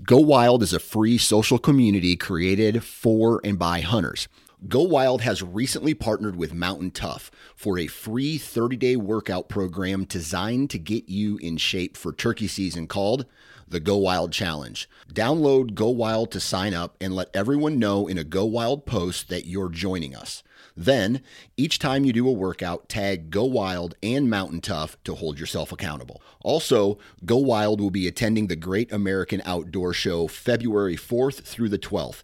Go Wild is a free social community created for and by hunters. Go Wild has recently partnered with Mountain Tough for a free 30 day workout program designed to get you in shape for turkey season called the Go Wild Challenge. Download Go Wild to sign up and let everyone know in a Go Wild post that you're joining us. Then, each time you do a workout, tag Go Wild and Mountain Tough to hold yourself accountable. Also, Go Wild will be attending the Great American Outdoor Show February 4th through the 12th.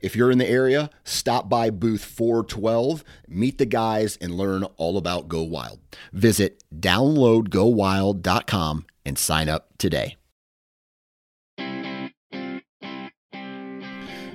If you're in the area, stop by booth 412, meet the guys, and learn all about Go Wild. Visit downloadgowild.com and sign up today.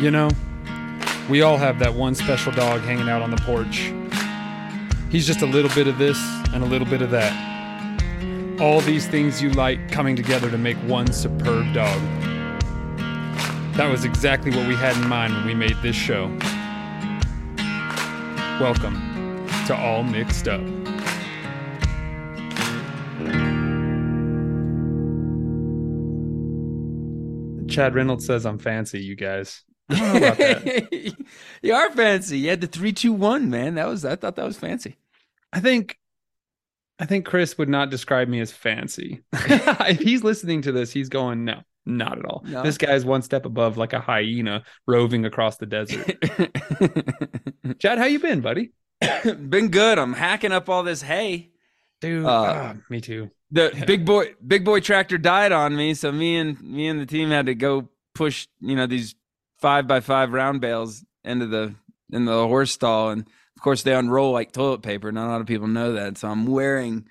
You know, we all have that one special dog hanging out on the porch. He's just a little bit of this and a little bit of that. All these things you like coming together to make one superb dog. That was exactly what we had in mind when we made this show. Welcome to All Mixed Up. Chad Reynolds says I'm fancy, you guys. I don't know about that. you are fancy. You had the three, two, one, man. That was I thought that was fancy. I think I think Chris would not describe me as fancy. if he's listening to this, he's going, no, not at all. No. This guy's one step above like a hyena roving across the desert. Chad, how you been, buddy? Been good. I'm hacking up all this hay. Dude, Uh, ah, me too. The Yeah. big boy big boy tractor died on me, so me and me and the team had to go push, you know, these five by five round bales into the in the horse stall. And of course they unroll like toilet paper. Not a lot of people know that. So I'm wearing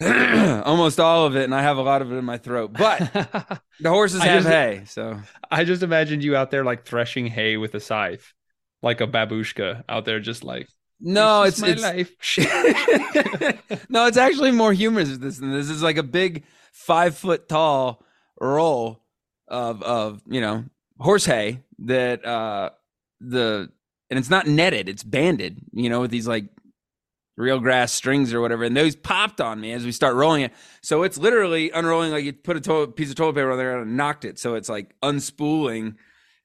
almost all of it and I have a lot of it in my throat. But the horses have just- hay, so I just imagined you out there like threshing hay with a scythe, like a babushka out there, just like no, it's my it's life. no, it's actually more humorous than this. This is like a big five foot tall roll of of you know horse hay that uh the and it's not netted, it's banded, you know, with these like real grass strings or whatever. And those popped on me as we start rolling it. So it's literally unrolling like you put a toilet, piece of toilet paper on there and knocked it. So it's like unspooling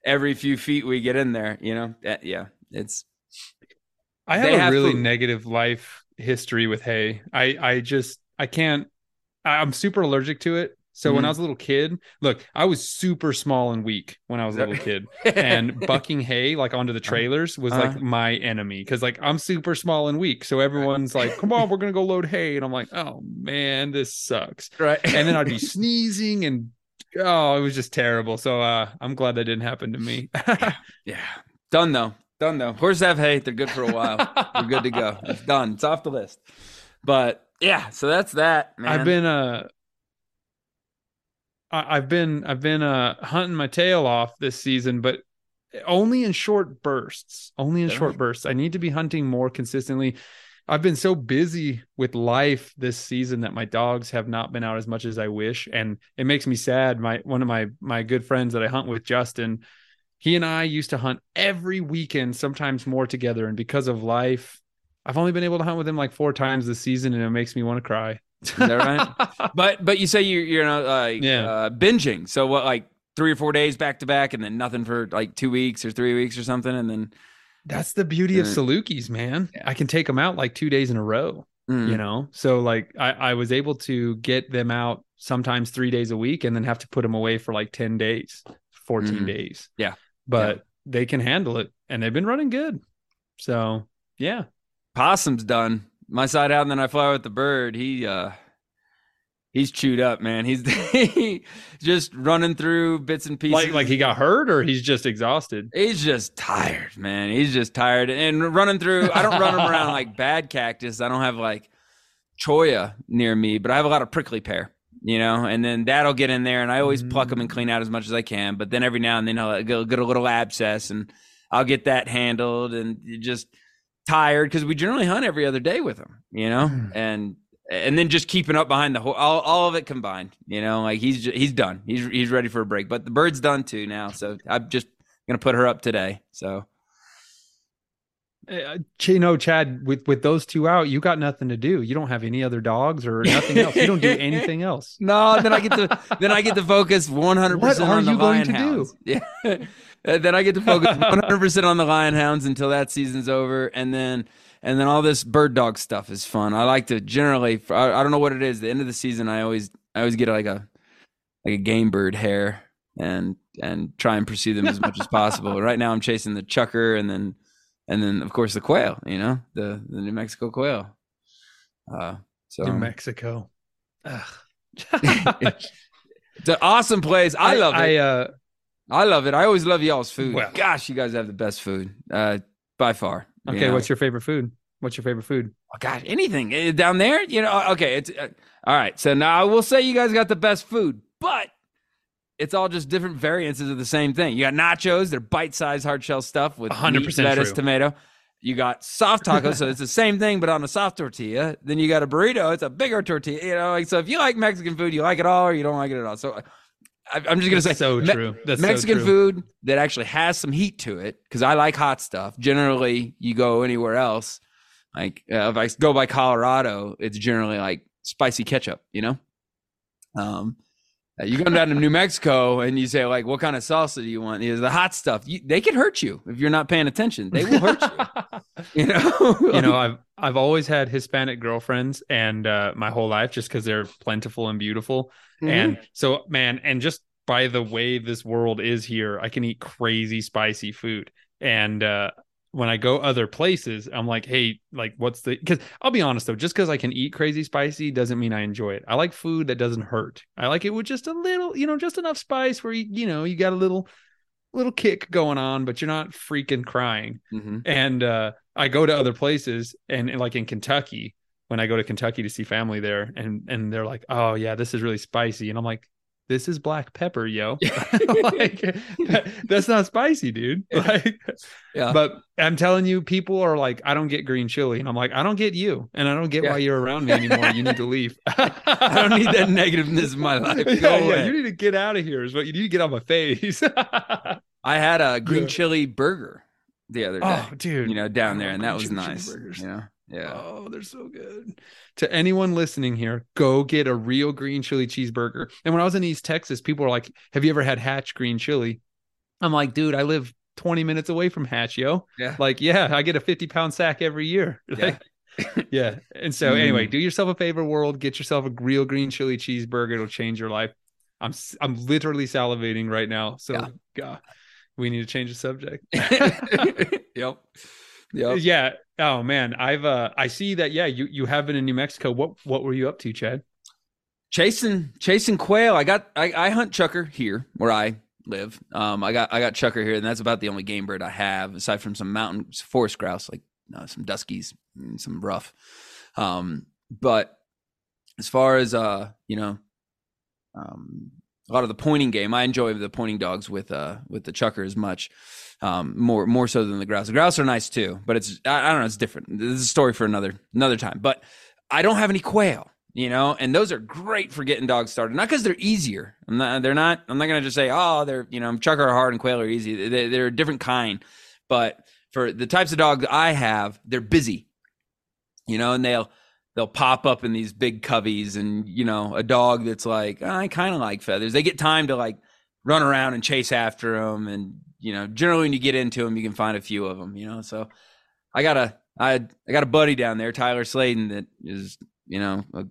every few feet we get in there, you know? Uh, yeah, it's I have They a have really negative life history with hay. I I just I can't. I'm super allergic to it. So when I Mhm. was a little kid, look, I was super small and weak when I was a little kid, and bucking hay like onto the trailers was Uh-huh. like my enemy because like I'm super small and weak. So everyone's like, "Come on, we're gonna go load hay," and I'm like, "Oh man, this sucks." right. And then I'd be sneezing and oh, it was just terrible. So uh, I'm glad that didn't happen to me. Yeah. Done though. Done though. Horses have hay. They're good for a while. We're good to go. It's done. It's off the list. But yeah, so that's that. Man. I've been uh I- I've been I've been uh hunting my tail off this season, but only in short bursts. Only in Really? short bursts. I need to be hunting more consistently. I've been so busy with life this season that my dogs have not been out as much as I wish, and it makes me sad. My one of my my good friends that I hunt with, Justin, he and I used to hunt every weekend, sometimes more together. And because of life, I've only been able to hunt with him like four times this season, and it makes me want to cry. Is that right? but but you say you're you're not like Yeah. uh, binging. So what like three or four days back to back, and then nothing for like two weeks or three weeks or something, and then That's the beauty of Uh, Salukis, man. yeah. I can take them out like two days in a row. mm, you know so like I, I was able to get them out sometimes three days a week and then have to put them away for like 10 days 14 Mhm. days Yeah. but they can handle it and they've been running good so yeah possum's done. My side out, and then I fly with the bird. He uh he's chewed up, man. He's just running through bits and pieces. like like he got hurt or he's just exhausted He's just tired, man. He's just tired and running through. I don't run him around like bad cactus. I don't have like cholla near me, but I have a lot of prickly pear, you know, and then that'll get in there. And I always pluck them and clean out as much as I can. But then every now and then I'll get a little abscess and I'll get that handled and just tired because we generally hunt every other day with him, you know, and and then just keeping up behind the whole all, all of it combined, you know, like he's he's done. He's he's ready for a break. But the bird's done too now, so I'm just gonna put her up today. So Uh, Ch- you know chad with with those two out you got nothing to do you don't have any other dogs or nothing else you don't do anything else no, then I get to then I get to focus 100 What percent are on the you going to do? Yeah, then I get to focus 100 percent on the lion hounds until that season's over, and then and then all this bird dog stuff is fun. I like to generally I, I don't know what it is. The end of the season, I always I always get like a like a game bird hair and and try and pursue them as much as possible. Right now, I'm chasing the chukar and then and then of course the quail. You know the the New Mexico quail. Uh, so new mexico Ugh. it's an awesome place. I, love it. I, uh, I love it. I always love y'all's food. Well- Gosh, you guys have the best food uh, by far. you okay, know? what's your favorite food? What's your favorite food? Oh, God, anything Eh, down there? You know, okay. It's uh, all right. So now I will say you guys got the best food, but it's all just different variances of the same thing. You got nachos; they're bite-sized hard shell stuff with 100% meat, lettuce, true. tomato. You got soft tacos, so it's the same thing, but on a soft tortilla. Then you got a burrito; it's a bigger tortilla. You know, like so. If you like Mexican food, you like it all, or you don't like it at all. So I, I'm just gonna say, That's so Me- true. That's so Mexican true. food that actually has some heat to it because I like hot stuff. Generally, you go anywhere else, like uh, if I go by Colorado, it's generally like spicy ketchup. You know, um, you go down to New Mexico and you say like, "What kind of salsa do you want?" Is the hot stuff? You, they can hurt you if you're not paying attention. They will hurt you. You know. you know, I've I've always had Hispanic girlfriends, and uh, my whole life, just because they're plentiful and beautiful, Mhm. and so man, and just by the way this world is here, I can eat crazy spicy food, and uh, when I go other places, I'm like, hey, like, what's the? Because I'll be honest though, just because I can eat crazy spicy doesn't mean I enjoy it. I like food that doesn't hurt. I like it with just a little, you know, just enough spice where you, you know, you got a little, little kick going on, but you're not freaking crying Mhm. and uh I go to other places and, and like in Kentucky when I go to Kentucky to see family there and and they're like oh yeah this is really spicy and I'm like this is black pepper yo. Like that- that's not spicy dude. Like Yeah. but I'm telling you people are like I don't get green chili. And I'm like I don't get you and I don't get Yeah. why you're around me anymore. You need to leave. I don't need that negativeness in my life. Go yeah, yeah, you need to get out of here is what you need to get on my face. I had a green chili burger the other oh, day. oh dude. you know, down oh, there, Oh, and that was nice. You know, yeah. Oh, they're so good. To anyone listening here, go get a real green chili cheeseburger. And when I was in East Texas, people were like, Have you ever had Hatch green chili? I'm like, dude, I live 20 minutes away from Hatch, yo. Yeah. Like, yeah, I get a 50 pound sack every year. Yeah. Like, yeah. And so, anyway, mm-hmm. do yourself a favor, world. Get yourself a real green chili cheeseburger. It'll change your life. I'm I'm literally salivating right now. So, Yeah. God, we need to change the subject. yep. Yep. Yeah. Oh man, I've uh I see that. Yeah, you you have been in New Mexico. What what were you up to, Chad? Chasing chasing quail. I got I, I hunt chukar here where I live. Um I got I got chukar here, and that's about the only game bird I have, aside from some mountain forest grouse, like uh, some duskies and some rough. Um but as far as uh, you know, um a lot of the pointing game, I enjoy the pointing dogs with uh with the chukar as much. Um, more more so than the grouse. The grouse are nice too, but it's I, I don't know, it's different. This is a story for another another time. But I don't have any quail. you know, and those are great for getting dogs started. Not because they're easier. I'm not, they're not. I'm not gonna just say, oh, they're you know, Chukar are hard and Quail are easy. They, they're a different kind. But for the types of dogs I have, they're busy, you know, and they'll they'll pop up in these big coveys, and you know, a dog that's like, oh, I kind of like feathers. They get time to like run around and chase after them, and you know, generally when you get into them, you can find a few of them, you know. So I got a I I got a buddy down there, Tyler Sladen, that is you know a,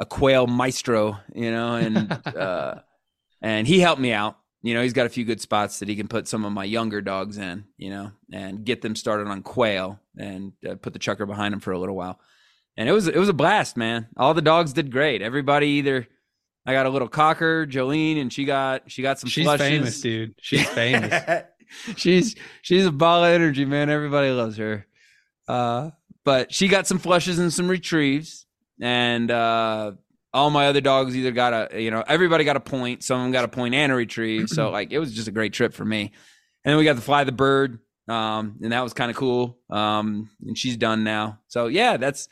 a quail maestro, you know, and uh, and he helped me out. You know, he's got a few good spots that he can put some of my younger dogs in, you know, and get them started on quail and uh, put the chukar behind them for a little while. And it was it was a blast, man. All the dogs did great. Everybody either I got a little cocker, Jolene, and she got she got some. Flushes. She's flushes. famous, dude. She's famous. she's she's a ball of energy, man. Everybody loves her. Uh, but she got some flushes and some retrieves, and uh, all my other dogs either got a you know everybody got a point. Some of them got a point and a retrieve. so like it was just a great trip for me. And then we got to fly the bird, um, and that was kind of cool. Um, and she's done now. So yeah, that's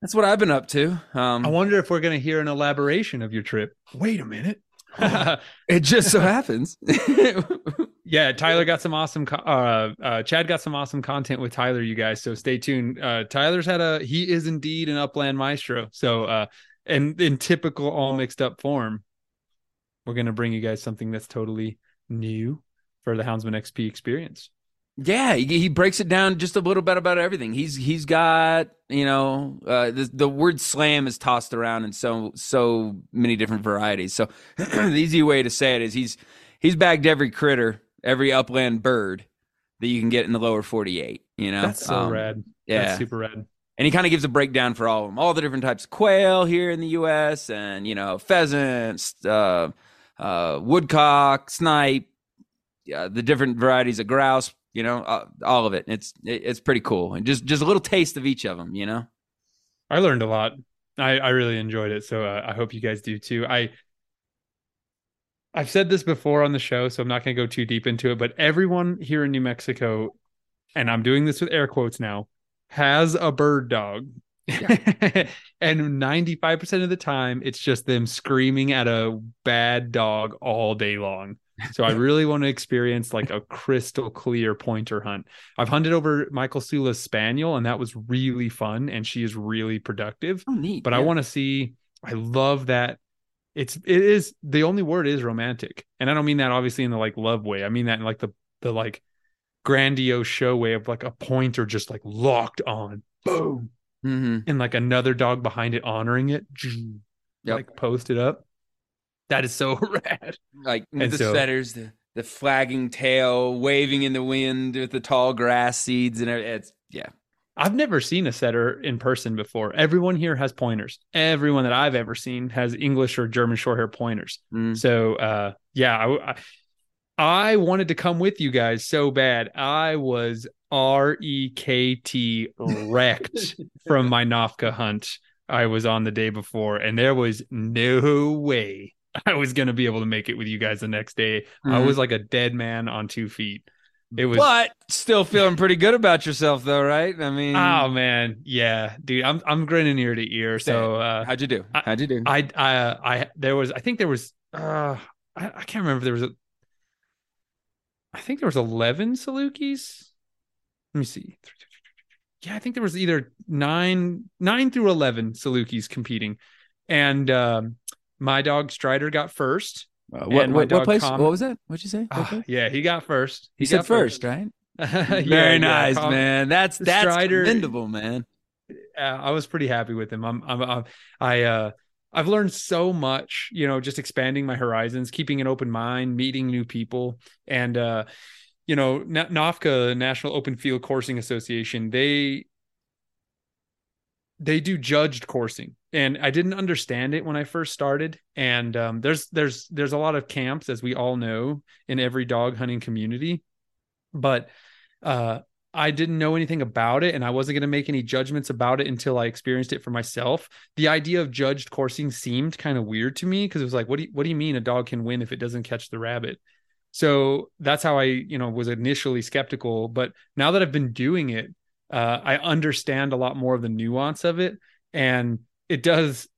that's what I've been up to. Um, I wonder if we're going to hear an elaboration of your trip. Wait a minute. it just so happens. yeah, Tyler got some awesome. Co- uh, uh, Chad got some awesome content with Tyler, you guys. So stay tuned. Uh, Tyler's had a. He is indeed an upland maestro. So, uh, and in typical all mixed up form, we're gonna bring you guys something that's totally new for the Houndsman XP experience. Yeah, he, he breaks it down just a little bit about everything. He's he's got you know uh, the the word slam is tossed around in so so many different varieties. So the easy way to say it is he's he's bagged every critter, every upland bird that you can get in the lower forty eight. You know, That's so Um, rad. Yeah, That's super rad. and he kind of gives a breakdown for all of them, all the different types of quail here in the U.S. and you know pheasants, uh, uh, woodcock, snipe, yeah, the different varieties of grouse. You know, uh, all of it. It's it, it's pretty cool, and just just a little taste of each of them. You know. I learned a lot. I, I really enjoyed it. So uh, I hope you guys do too. I I've said this before on the show, so I'm not going to go too deep into it. But everyone here in New Mexico, and I'm doing this with air quotes now, has a bird dog. and 95% of the time, it's just them screaming at a bad dog all day long. So I really want to experience like a crystal clear pointer hunt. I've hunted over Michael Sula's spaniel, and that was really fun, and she is really productive. Oh, neat. But I want to see. I love that. It's it is the only word is romantic, and I don't mean that obviously in the like love way. I mean that in like the the like grandiose show way of like a pointer just like locked on, boom, hmm and like another dog behind it honoring it, Yep. like posted up. That is so rad. Like And the so- setters, the the flagging tail waving in the wind with the tall grass seeds and. It's yeah. I've never seen a setter in person before. Everyone here has pointers. Everyone that I've ever seen has English or German shorthair pointers. Mm. So, uh, yeah, I, I I wanted to come with you guys so bad. I was R E K T wrecked from my NAFCA hunt. I was on the day before, and there was no way I was going to be able to make it with you guys the next day. I Mhm. was like a dead man on two feet. It was But still feeling pretty good about yourself, though, right? I mean, Oh man, yeah, dude, I'm I'm grinning ear to ear. So uh, how'd you do? How'd you do? I I I there was I think there was uh I, I can't remember if there was a I think there was eleven Salukis. Let me see. Yeah, I think there was either nine nine through eleven Salukis competing, and um, my dog Strider got first. Uh, what, what, what place? Comet- What was that? What'd you say? Ah, yeah, he got first. He, He said got first, right? Yeah, Very yeah, nice, Com- man. That's that's Strider- commendable, man. uh, I was pretty happy with him. I'm, I'm, I'm I, uh, I've learned so much, you know, just expanding my horizons, keeping an open mind, meeting new people, and, uh, you know, NAFCA National Open Field Coursing Association, they, they do judged coursing, and I didn't understand it when I first started. And um, there's, there's, there's a lot of camps, as we all know, in every dog hunting community, but uh I didn't know anything about it and I wasn't going to make any judgments about it until I experienced it for myself. The idea of judged coursing seemed kind of weird to me because it was like, what do you, what do you mean a dog can win if it doesn't catch the rabbit? So that's how I, you know, was initially skeptical. But now that I've been doing it, uh, I understand a lot more of the nuance of it. And it does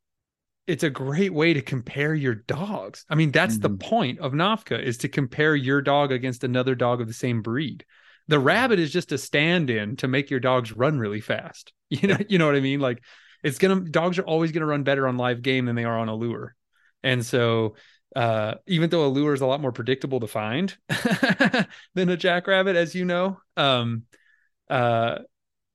it's a great way to compare your dogs. I mean, that's the Mhm. point of NAFCA is to compare your dog against another dog of the same breed. The rabbit is just a stand-in to make your dogs run really fast. You know, you know what I mean? Like it's gonna dogs are always gonna run better on live game than they are on a lure. And so uh even though a lure is a lot more predictable to find than a jackrabbit, as you know, um uh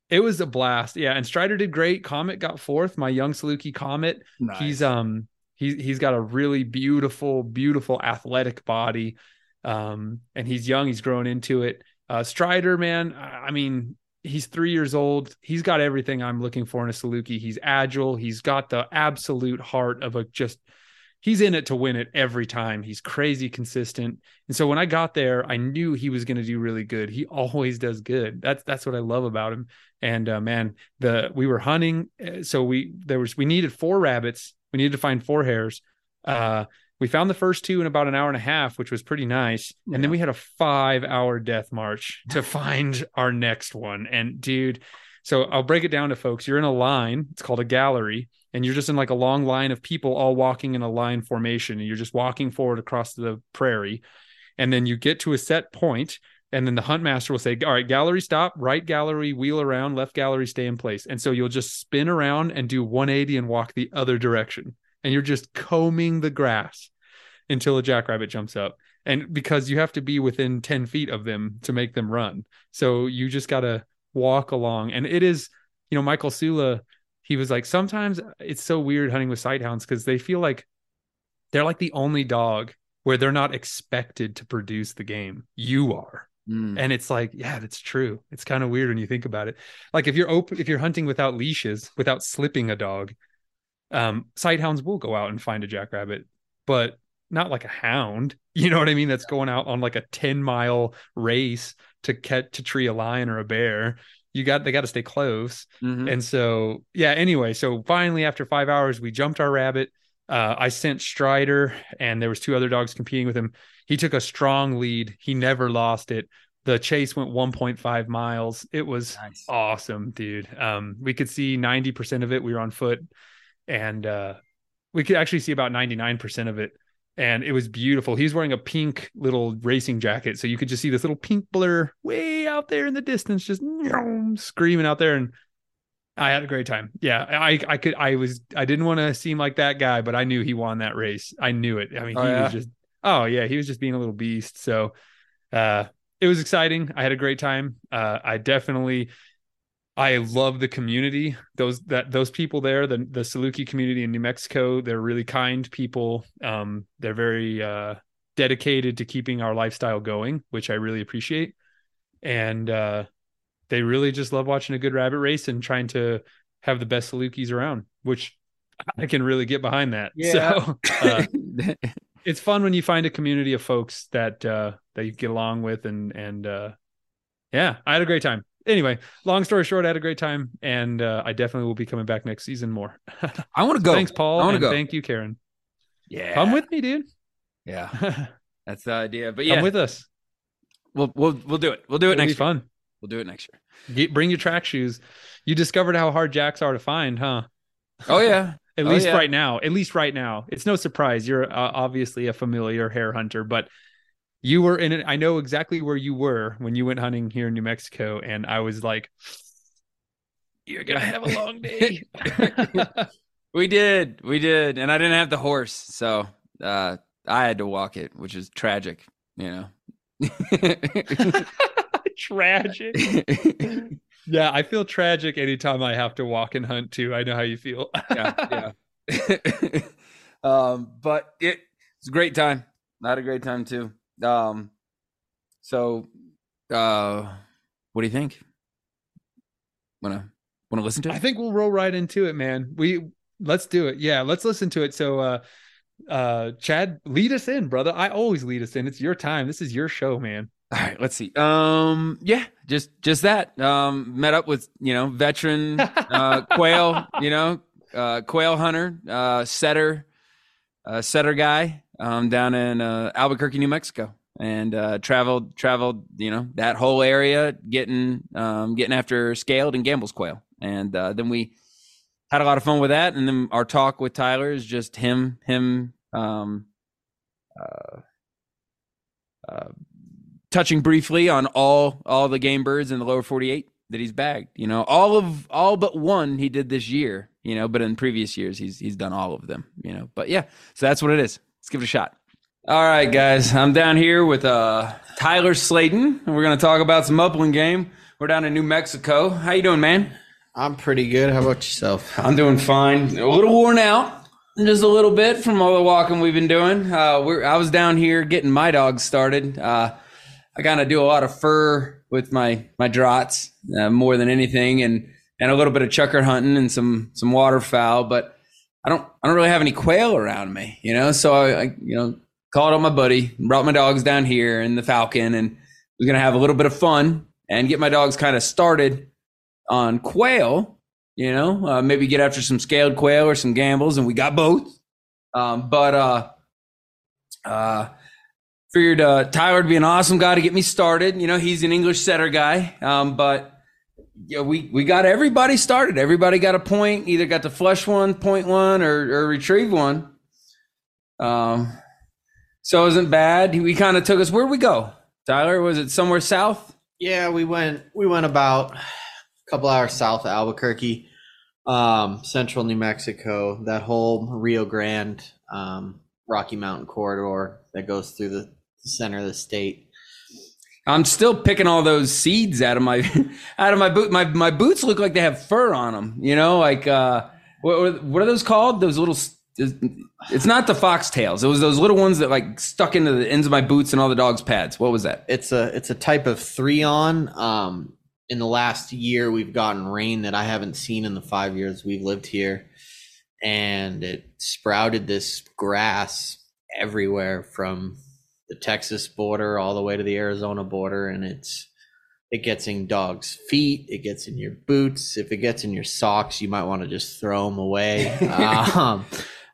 it was a blast. Yeah, and Strider did great. Comet got fourth. My young Saluki Comet he's um he's he's got a really beautiful beautiful athletic body um and he's young he's growing into it uh strider man i I mean he's three years old he's got everything i'm looking for in a saluki he's agile he's got the absolute heart of a just he's in it to win it every time. He's crazy consistent. And so when i got there i knew he was going to do really good. He always does good. That's that's what i love about him. And uh, man the we were hunting uh, so we there was we needed four rabbits. We needed to find four hares. Uh we found the first two in about an hour and a half which was pretty nice. And then we had a five hour death march to find our next one. And dude so i'll break it down to folks. You're in a line. It's called a gallery and you're just in like a long line of people all walking in a line formation and you're just walking forward across the prairie and then you get to a set point and then the hunt master will say all right gallery stop right gallery wheel around left gallery stay in place. And so you'll just spin around and do 180 and walk the other direction and you're just combing the grass until a jackrabbit jumps up and because you have to be within 10 feet of them to make them run. So you just got to walk along and it is you know michael sula he was like sometimes it's so weird hunting with sighthounds because they feel like they're like the only dog where they're not expected to produce the game. You are. Mm. and it's like yeah that's true. It's kind of weird when you think about it. Like if you're open if you're hunting without leashes without slipping a dog um sighthounds will go out and find a jackrabbit but not like a hound. You know what i mean? That's going out on like a 10 mile race to catch to tree a lion or a bear you got they got to stay close Mhm. and so, yeah, anyway, so finally after five hours, we jumped our rabbit. Uh, I sent Strider and there was two other dogs competing with him. He took a strong lead. He never lost it. The chase went 1.5 miles. It was Nice. awesome, dude. Um, we could see 90% of it. We were on foot and uh, we could actually see about 99% of it. And it was beautiful. He's wearing a pink little racing jacket. So you could just see this little pink blur way out there in the distance, just screaming out there. And I had a great time. Yeah. I, I could, I was, I didn't want to seem like that guy, but I knew he won that race. I knew it. I mean, Oh, he yeah? was just, oh, yeah, he was just being a little beast. So, uh, it was exciting. I had a great time. Uh, I definitely, I love the community. Those that those people there, the the Saluki community in New Mexico, they're really kind people. Um, they're very uh, dedicated to keeping our lifestyle going, which I really appreciate. And uh, they really just love watching a good rabbit race and trying to have the best Salukis around, which I can really get behind that. Yeah. So uh, it's fun when you find a community of folks that uh, that you get along with, and and uh, yeah, I had a great time. Anyway, long story short, I had a great time, and uh, I definitely will be coming back next season more. I want to go. Thanks, Paul. I want to go. Thank you, Karen. yeah. Come with me, dude. Yeah. That's the idea. But yeah, with us. we'll we'll we'll do it. We'll do it It'll be next year. fun. We'll do it next year. Get, bring your track shoes. You discovered how hard jacks are to find, huh? Oh yeah. At Oh, least yeah. right now. At least right now. It's no surprise. You're uh, obviously a familiar hare hunter, but you were in it. I know exactly where you were when you went hunting here in New Mexico, and I was like, "You're gonna have a long day." We did. We did. And I didn't have the horse, so uh I had to walk it, which is tragic, you know. tragic. Yeah, I feel tragic anytime I have to walk and hunt too. I know how you feel. yeah, yeah. um, but it, it's a great time. Not a great time too. Um, so, uh, what do you think? Wanna wanna listen to it? I think we'll roll right into it, man. We let's do it. Yeah, let's listen to it. So uh uh Chad, lead us in, brother. I always lead us in. It's your time. This is your show, man. All right, let's see. Um, yeah, just just that. Um, met up with you know veteran uh, quail, you know, uh, quail hunter, uh, setter, uh, setter guy, um, down in uh, Albuquerque, New Mexico, and uh, traveled traveled you know that whole area, getting um, getting after scaled and Gambel's quail, and uh, then we had a lot of fun with that. And then our talk with Tyler is just him, him, um, uh, uh, touching briefly on all all the game birds in the lower 48 that he's bagged. You know, all of all but one he did this year. You know, but in previous years he's he's done all of them. You know, but yeah, so that's what it is. Let's give it a shot. All right, guys, I'm down here with uh, Tyler Sladen, and we're gonna talk about some upland game. We're down in New Mexico. How you doing, man? I'm pretty good. How about yourself? I'm doing fine. A little worn out, just a little bit from all the walking we've been doing. Uh, we're I was down here getting my dogs started. Uh, I kind of do a lot of fur with my my drots uh, more than anything, and and a little bit of chukar hunting and some some waterfowl. But I don't I don't really have any quail around me, you know. So I, I you know called up my buddy, brought my dogs down here in the Falcon, and was gonna have a little bit of fun and get my dogs kind of started on quail. You know, uh, maybe get after some scaled quail or some Gambels, and we got both. Um, but uh, uh, figured uh, Tyler would be an awesome guy to get me started. You know, he's an English setter guy, um, but yeah, we we got everybody started. Everybody got a point. Either got to flush one, point one, or, or retrieve one. Um, so it wasn't bad. We kind of took us. Where'd we go, Tyler? Was it somewhere south? Yeah, we went we went about a couple hours south of Albuquerque, um, central New Mexico. That whole Rio Grande, um, Rocky Mountain corridor that goes through the center of the state. I'm still picking all those seeds out of my out of my boot. My my boots look like they have fur on them. You know, like uh, what what are those called? Those little. It's not the foxtails. It was those little ones that like stuck into the ends of my boots and all the dogs' pads. What was that? It's a it's a type of three-awn. Um, in the last year, we've gotten rain that I haven't seen in the five years we've lived here, and it sprouted this grass everywhere from the Texas border all the way to the Arizona border, and it's it gets in dogs' feet, it gets in your boots. If it gets in your socks, you might want to just throw them away. um,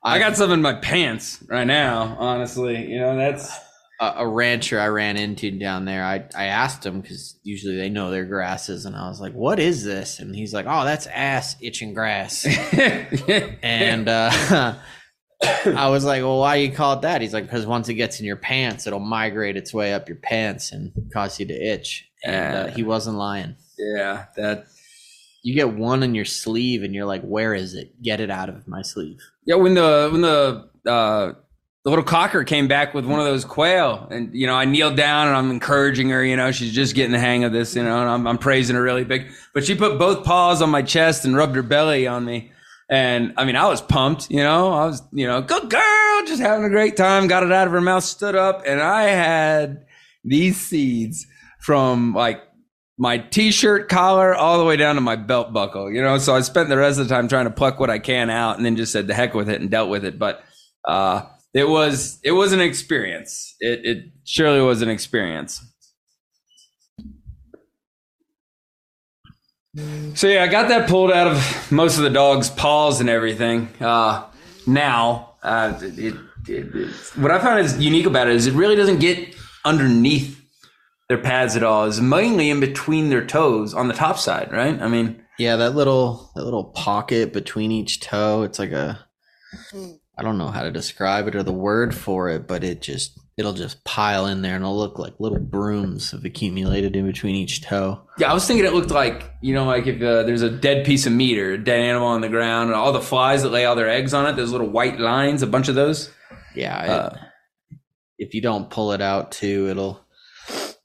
I got some in my pants right now. Honestly, you know that's a, a rancher I ran into down there. I I asked him because usually they know their grasses, and I was like, "What is this?" And he's like, "Oh, that's ass itching grass." and uh, I was like, "Well, why you call it that?" He's like, "Because once it gets in your pants, it'll migrate its way up your pants and cause you to itch." And uh, he wasn't lying. yeah, that You get one in your sleeve, and you're like, "Where is it? Get it out of my sleeve." yeah. When the when the uh, the little cocker came back with one of those quail, and you know, I kneeled down and I'm encouraging her. You know, she's just getting the hang of this. You know, and I'm, I'm praising her really big. But she put both paws on my chest and rubbed her belly on me. And I mean, I was pumped. You know, I was you know, good girl, just having a great time. Got it out of her mouth, stood up, and I had these seeds from like my t-shirt collar all the way down to my belt buckle, you know? So I spent the rest of the time trying to pluck what I can out and then just said the heck with it and dealt with it. But, uh, it was, it was an experience. It, it surely was an experience. So yeah, I got that pulled out of most of the dog's paws and everything. Uh, now, uh, it, it, it, what I found is unique about it is it really doesn't get underneath their pads at all. It's mainly in between their toes on the top side, right? I mean, Yeah, that little that little pocket between each toe. It's like a I don't know how to describe it or the word for it, but it just it'll just pile in there and it'll look like little brooms have accumulated in between each toe. yeah, I was thinking it looked like you know, like if uh, there's a dead piece of meat or a dead animal on the ground, and all the flies that lay all their eggs on it, those little white lines, a bunch of those. Yeah, it, Uh, if you don't pull it out too, it'll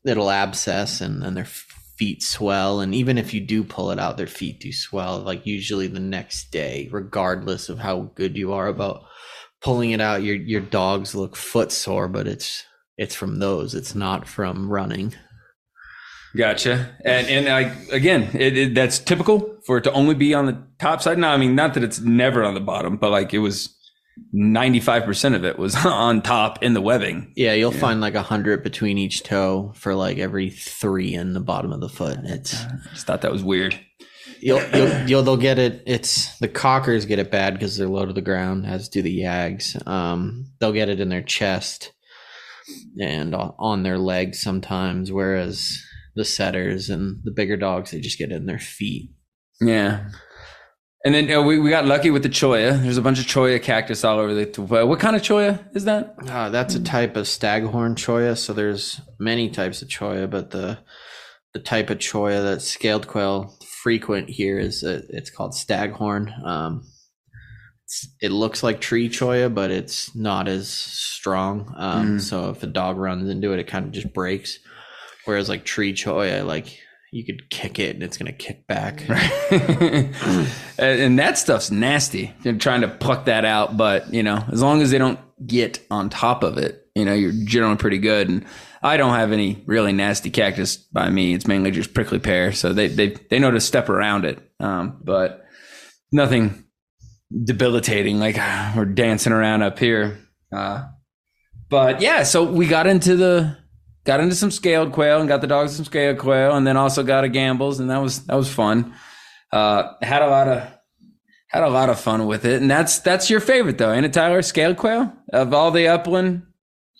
it'll abscess and then their feet swell and even if you do pull it out their feet do swell like usually the next day regardless of how good you are about pulling it out your your dogs look foot sore but it's it's from those it's not from running Gotcha. And and I again, it, it, that's typical for it to only be on the top side. No, I mean not that it's never on the bottom, but like it was ninety five percent of it was on top in the webbing. yeah you'll find like a hundred between each toe for like every three in the bottom of the foot it's I just thought that was weird. You'll, you'll, you'll, they'll get it. It's the cockers get it bad because they're low to the ground, as do the yags. Um, they'll get it in their chest and on, their legs sometimes, whereas the setters and the bigger dogs they just get it in their feet. Yeah. And then uh, we, we got lucky with the cholla. There's a bunch of cholla cactus all over the. Uh, what kind of cholla is that? Uh, that's a type of staghorn cholla. So there's many types of cholla, but the the type of cholla that scaled quail frequent here is uh it's called staghorn. Um, it's- it looks like tree cholla, but it's not as strong. Um, Mm. So if a dog runs into it, it kind of just breaks. Whereas like tree cholla, like you could kick it and it's gonna kick back. and, and that stuff's nasty. You're trying to pluck that out, but you know, as long as they don't get on top of it, you know, you're generally pretty good. And I don't have any really nasty cactus by me. It's mainly just prickly pear, so they they they know to step around it. Um, but nothing debilitating like we're dancing around up here. Uh, but yeah, so we got into the got into some scaled quail and got the dogs some scaled quail, and then also got a Gambels, and that was that was fun. Uh, had a lot of had a lot of fun with it, and that's that's your favorite though, ain't it, Tyler? Scaled quail of all the upland.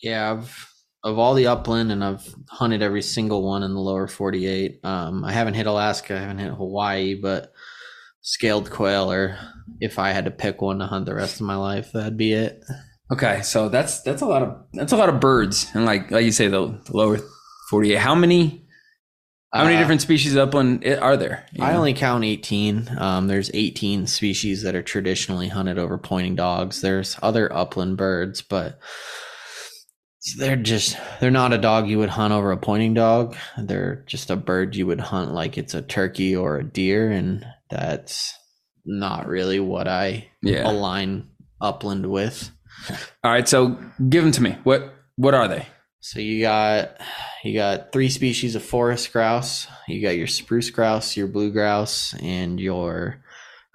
Yeah, I've of all the upland, and I've hunted every single one in the lower 48. Um, I haven't hit Alaska, I haven't hit Hawaii, but scaled quail, or if I had to pick one to hunt the rest of my life, that'd be it. Okay, so that's that's a lot of that's a lot of birds, and like like you say, the, the lower forty eight. How many how many Uh, different species of upland are there? You I know? only count 18. Um, there's 18 species that are traditionally hunted over pointing dogs. There's other upland birds, but they're just they're not a dog you would hunt over a pointing dog. They're just a bird you would hunt like it's a turkey or a deer, and that's not really what I yeah. align upland with. All right, so give them to me. What what are they? So you got you got three species of forest grouse. You got your spruce grouse, your blue grouse, and your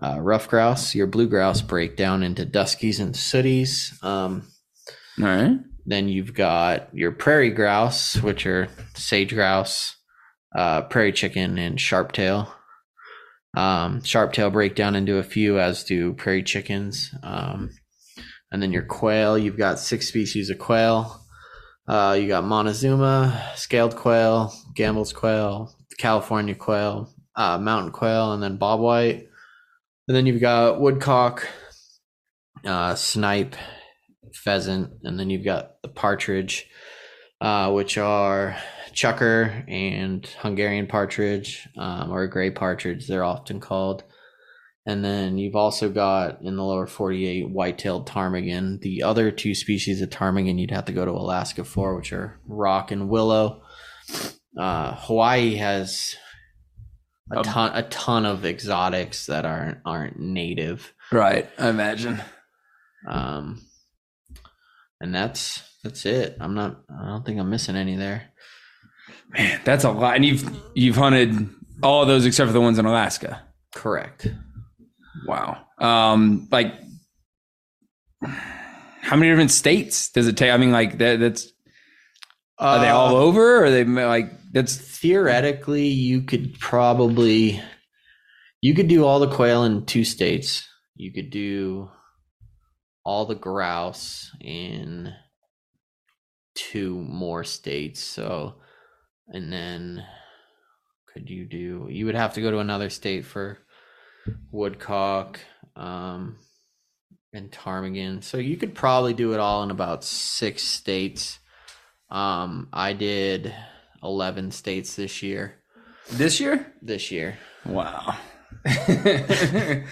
uh, rough grouse. Your blue grouse break down into duskies and sooties. Um, All right. Then you've got your prairie grouse, which are sage grouse, uh, prairie chicken, and sharptail. Um, sharptail break down into a few, as do prairie chickens. Um, and then your quail, you've got six species of quail. Uh, you got Montezuma, scaled quail, Gambel's quail, California quail, uh, mountain quail, and then bobwhite. And then you've got woodcock, uh, snipe, pheasant, and then you've got the partridge, uh, which are chukar and Hungarian partridge, um, or gray partridge, they're often called. And then you've also got in the lower 48 white-tailed ptarmigan. The other two species of ptarmigan you'd have to go to Alaska for, which are rock and willow. Uh, Hawaii has a Um, ton, a ton of exotics that aren't aren't native. Right. I imagine. Um, and that's that's it. I'm not. I don't think I'm missing any there. Man, that's a lot. And you've you've hunted all of those except for the ones in Alaska. Correct. Wow. Um, like how many different states does it take? I mean, like that, that's are they all Uh, over? Or are they like that's Theoretically, you could probably you could do all the quail in two states. You could do all the grouse in two more states. So, and then could you do? You would have to go to another state for woodcock um, and ptarmigan. So you could probably do it all in about six states. Um, I did eleven states this year. this year? This year, Wow.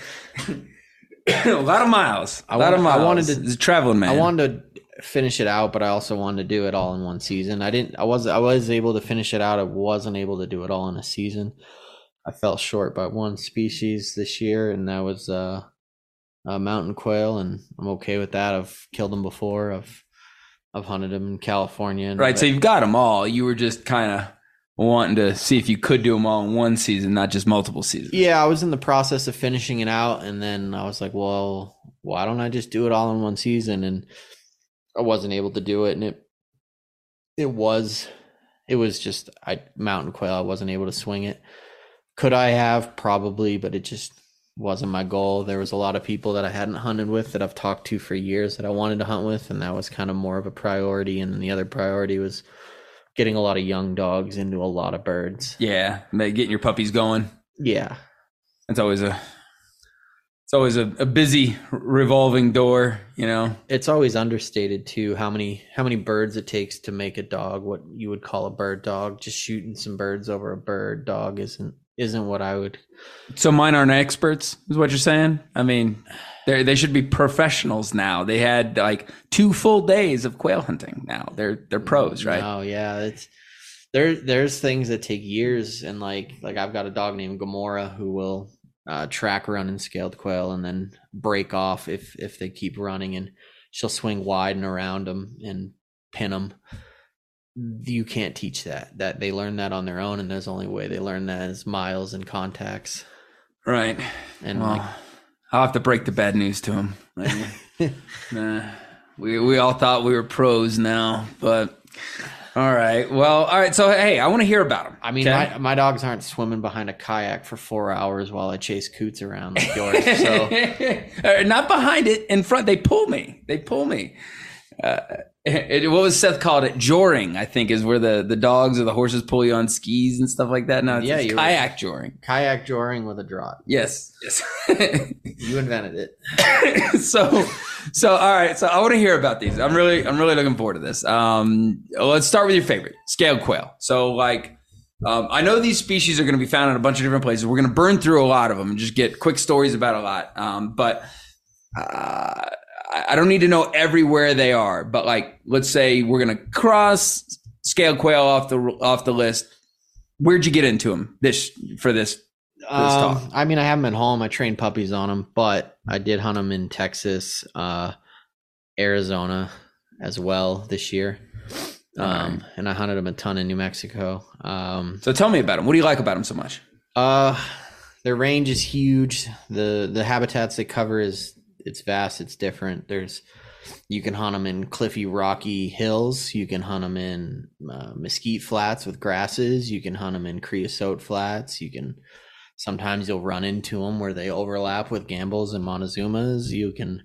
a lot of miles. A I lot of wanted- miles. I wanted to- traveling man. I wanted to finish it out, but I also wanted to do it all in one season. I didn't. I was. I was able to finish it out. I wasn't able to do it all in a season. I fell short by one species this year, and that was uh, a mountain quail, and I'm okay with that. I've killed them before. I've I've hunted them in California. and- right. So you've got them all. You were just kind of wanting to see if you could do them all in one season, not just multiple seasons. Yeah, I was in the process of finishing it out, and then I was like, "Well, why don't I just do it all in one season?" And I wasn't able to do it, and it it was it was just I mountain quail. I wasn't able to swing it. Could I have probably, but it just wasn't my goal. There was a lot of people that I hadn't hunted with that I've talked to for years that I wanted to hunt with, and that was kind of more of a priority. And then the other priority was getting a lot of young dogs into a lot of birds. Yeah. Getting your puppies going. Yeah, it's always a It's always a, a busy revolving door, you know. It's always understated too how many how many birds it takes to make a dog what you would call a bird dog. Just shooting some birds over a bird dog isn't isn't what I would So mine aren't experts, is what you're saying. I mean, they they should be professionals now. They had like two full days of quail hunting. Now they're they're pros, right? Oh yeah, it's there. There's things that take years, and like like I've got a dog named Gamora who will uh, track run and scaled quail, and then break off if if they keep running, and she'll swing wide and around them and pin them. You can't teach that. That they learn that on their own, and there's only way they learn that is miles and contacts. Right. And Well, like I'll have to break the bad news to him. nah, we we all thought we were pros now, but all right. Well, all right. So hey, I want to hear about him. I mean, my, my dogs aren't swimming behind a kayak for four hours while I chase coots around like yours. So Uh, not behind it, in front. They pull me. They pull me. Uh, it, what was Seth called it? Joring, I think, is where the, the dogs or the horses pull you on skis and stuff like that. No, it's, Yeah, it's kayak joring. kayak joring with a draught. Yes, yes. You invented it. so, so all right. So I want to hear about these. I'm really, I'm really looking forward to this. Um, let's start with your favorite, scaled quail. So, like, um, I know these species are going to be found in a bunch of different places. We're going to burn through a lot of them and just get quick stories about a lot. Um, but uh, I don't need to know everywhere they are. But like, let's say we're going to cross scale quail off the off the list. Where'd you get into them this for this? Um, talk. I mean, I have them at home. I train puppies on them, but I did hunt them in Texas, uh, Arizona as well this year. Um, and I hunted them a ton in New Mexico. Um, So tell me about them. What do you like about them so much? Uh, their range is huge. the The habitats they cover is it's vast. It's different. There's you can hunt them in cliffy, rocky hills. You can hunt them in uh, mesquite flats with grasses. You can hunt them in creosote flats. You can sometimes you'll run into them where they overlap with Gambels and montezumas. You can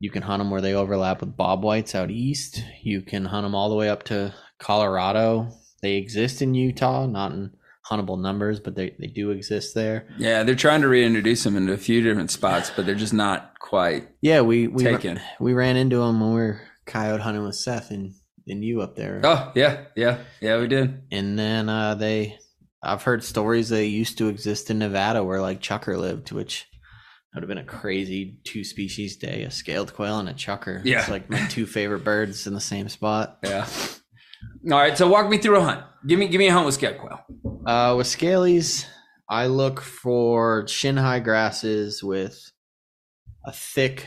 you can hunt them where they overlap with bob whites out east. You can hunt them all the way up to Colorado. They exist in Utah, not in huntable numbers, but they, they do exist there. Yeah, they're trying to reintroduce them into a few different spots, but they're just not quite Yeah, we we taken. we ran into them when we were coyote hunting with Seth and and you up there. Oh yeah, yeah, yeah. We did. And then uh, they, I've heard stories they used to exist in Nevada where like chukar lived, which would have been a crazy two species day: a scaled quail and a chukar. Yeah. it's like my two favorite birds in the same spot. Yeah. All right, so walk me through a hunt. Give me give me a hunt with scaled quail. Uh, with scalies, I look for shin high grasses with a thick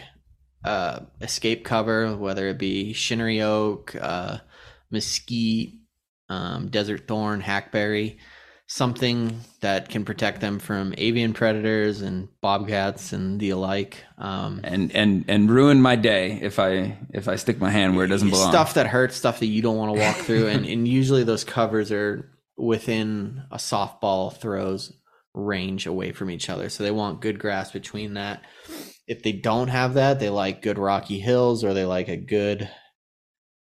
uh, escape cover, whether it be shinnery oak, uh, mesquite, um, desert thorn, hackberry, something that can protect them from avian predators and bobcats and the alike. Um, And and and ruin my day if I if I stick my hand where it doesn't belong. Stuff that hurts, stuff that you don't want to walk through, and and usually those covers are within a softball throws range away from each other, so they want good grass between that. If they don't have that, they like good rocky hills, or they like a good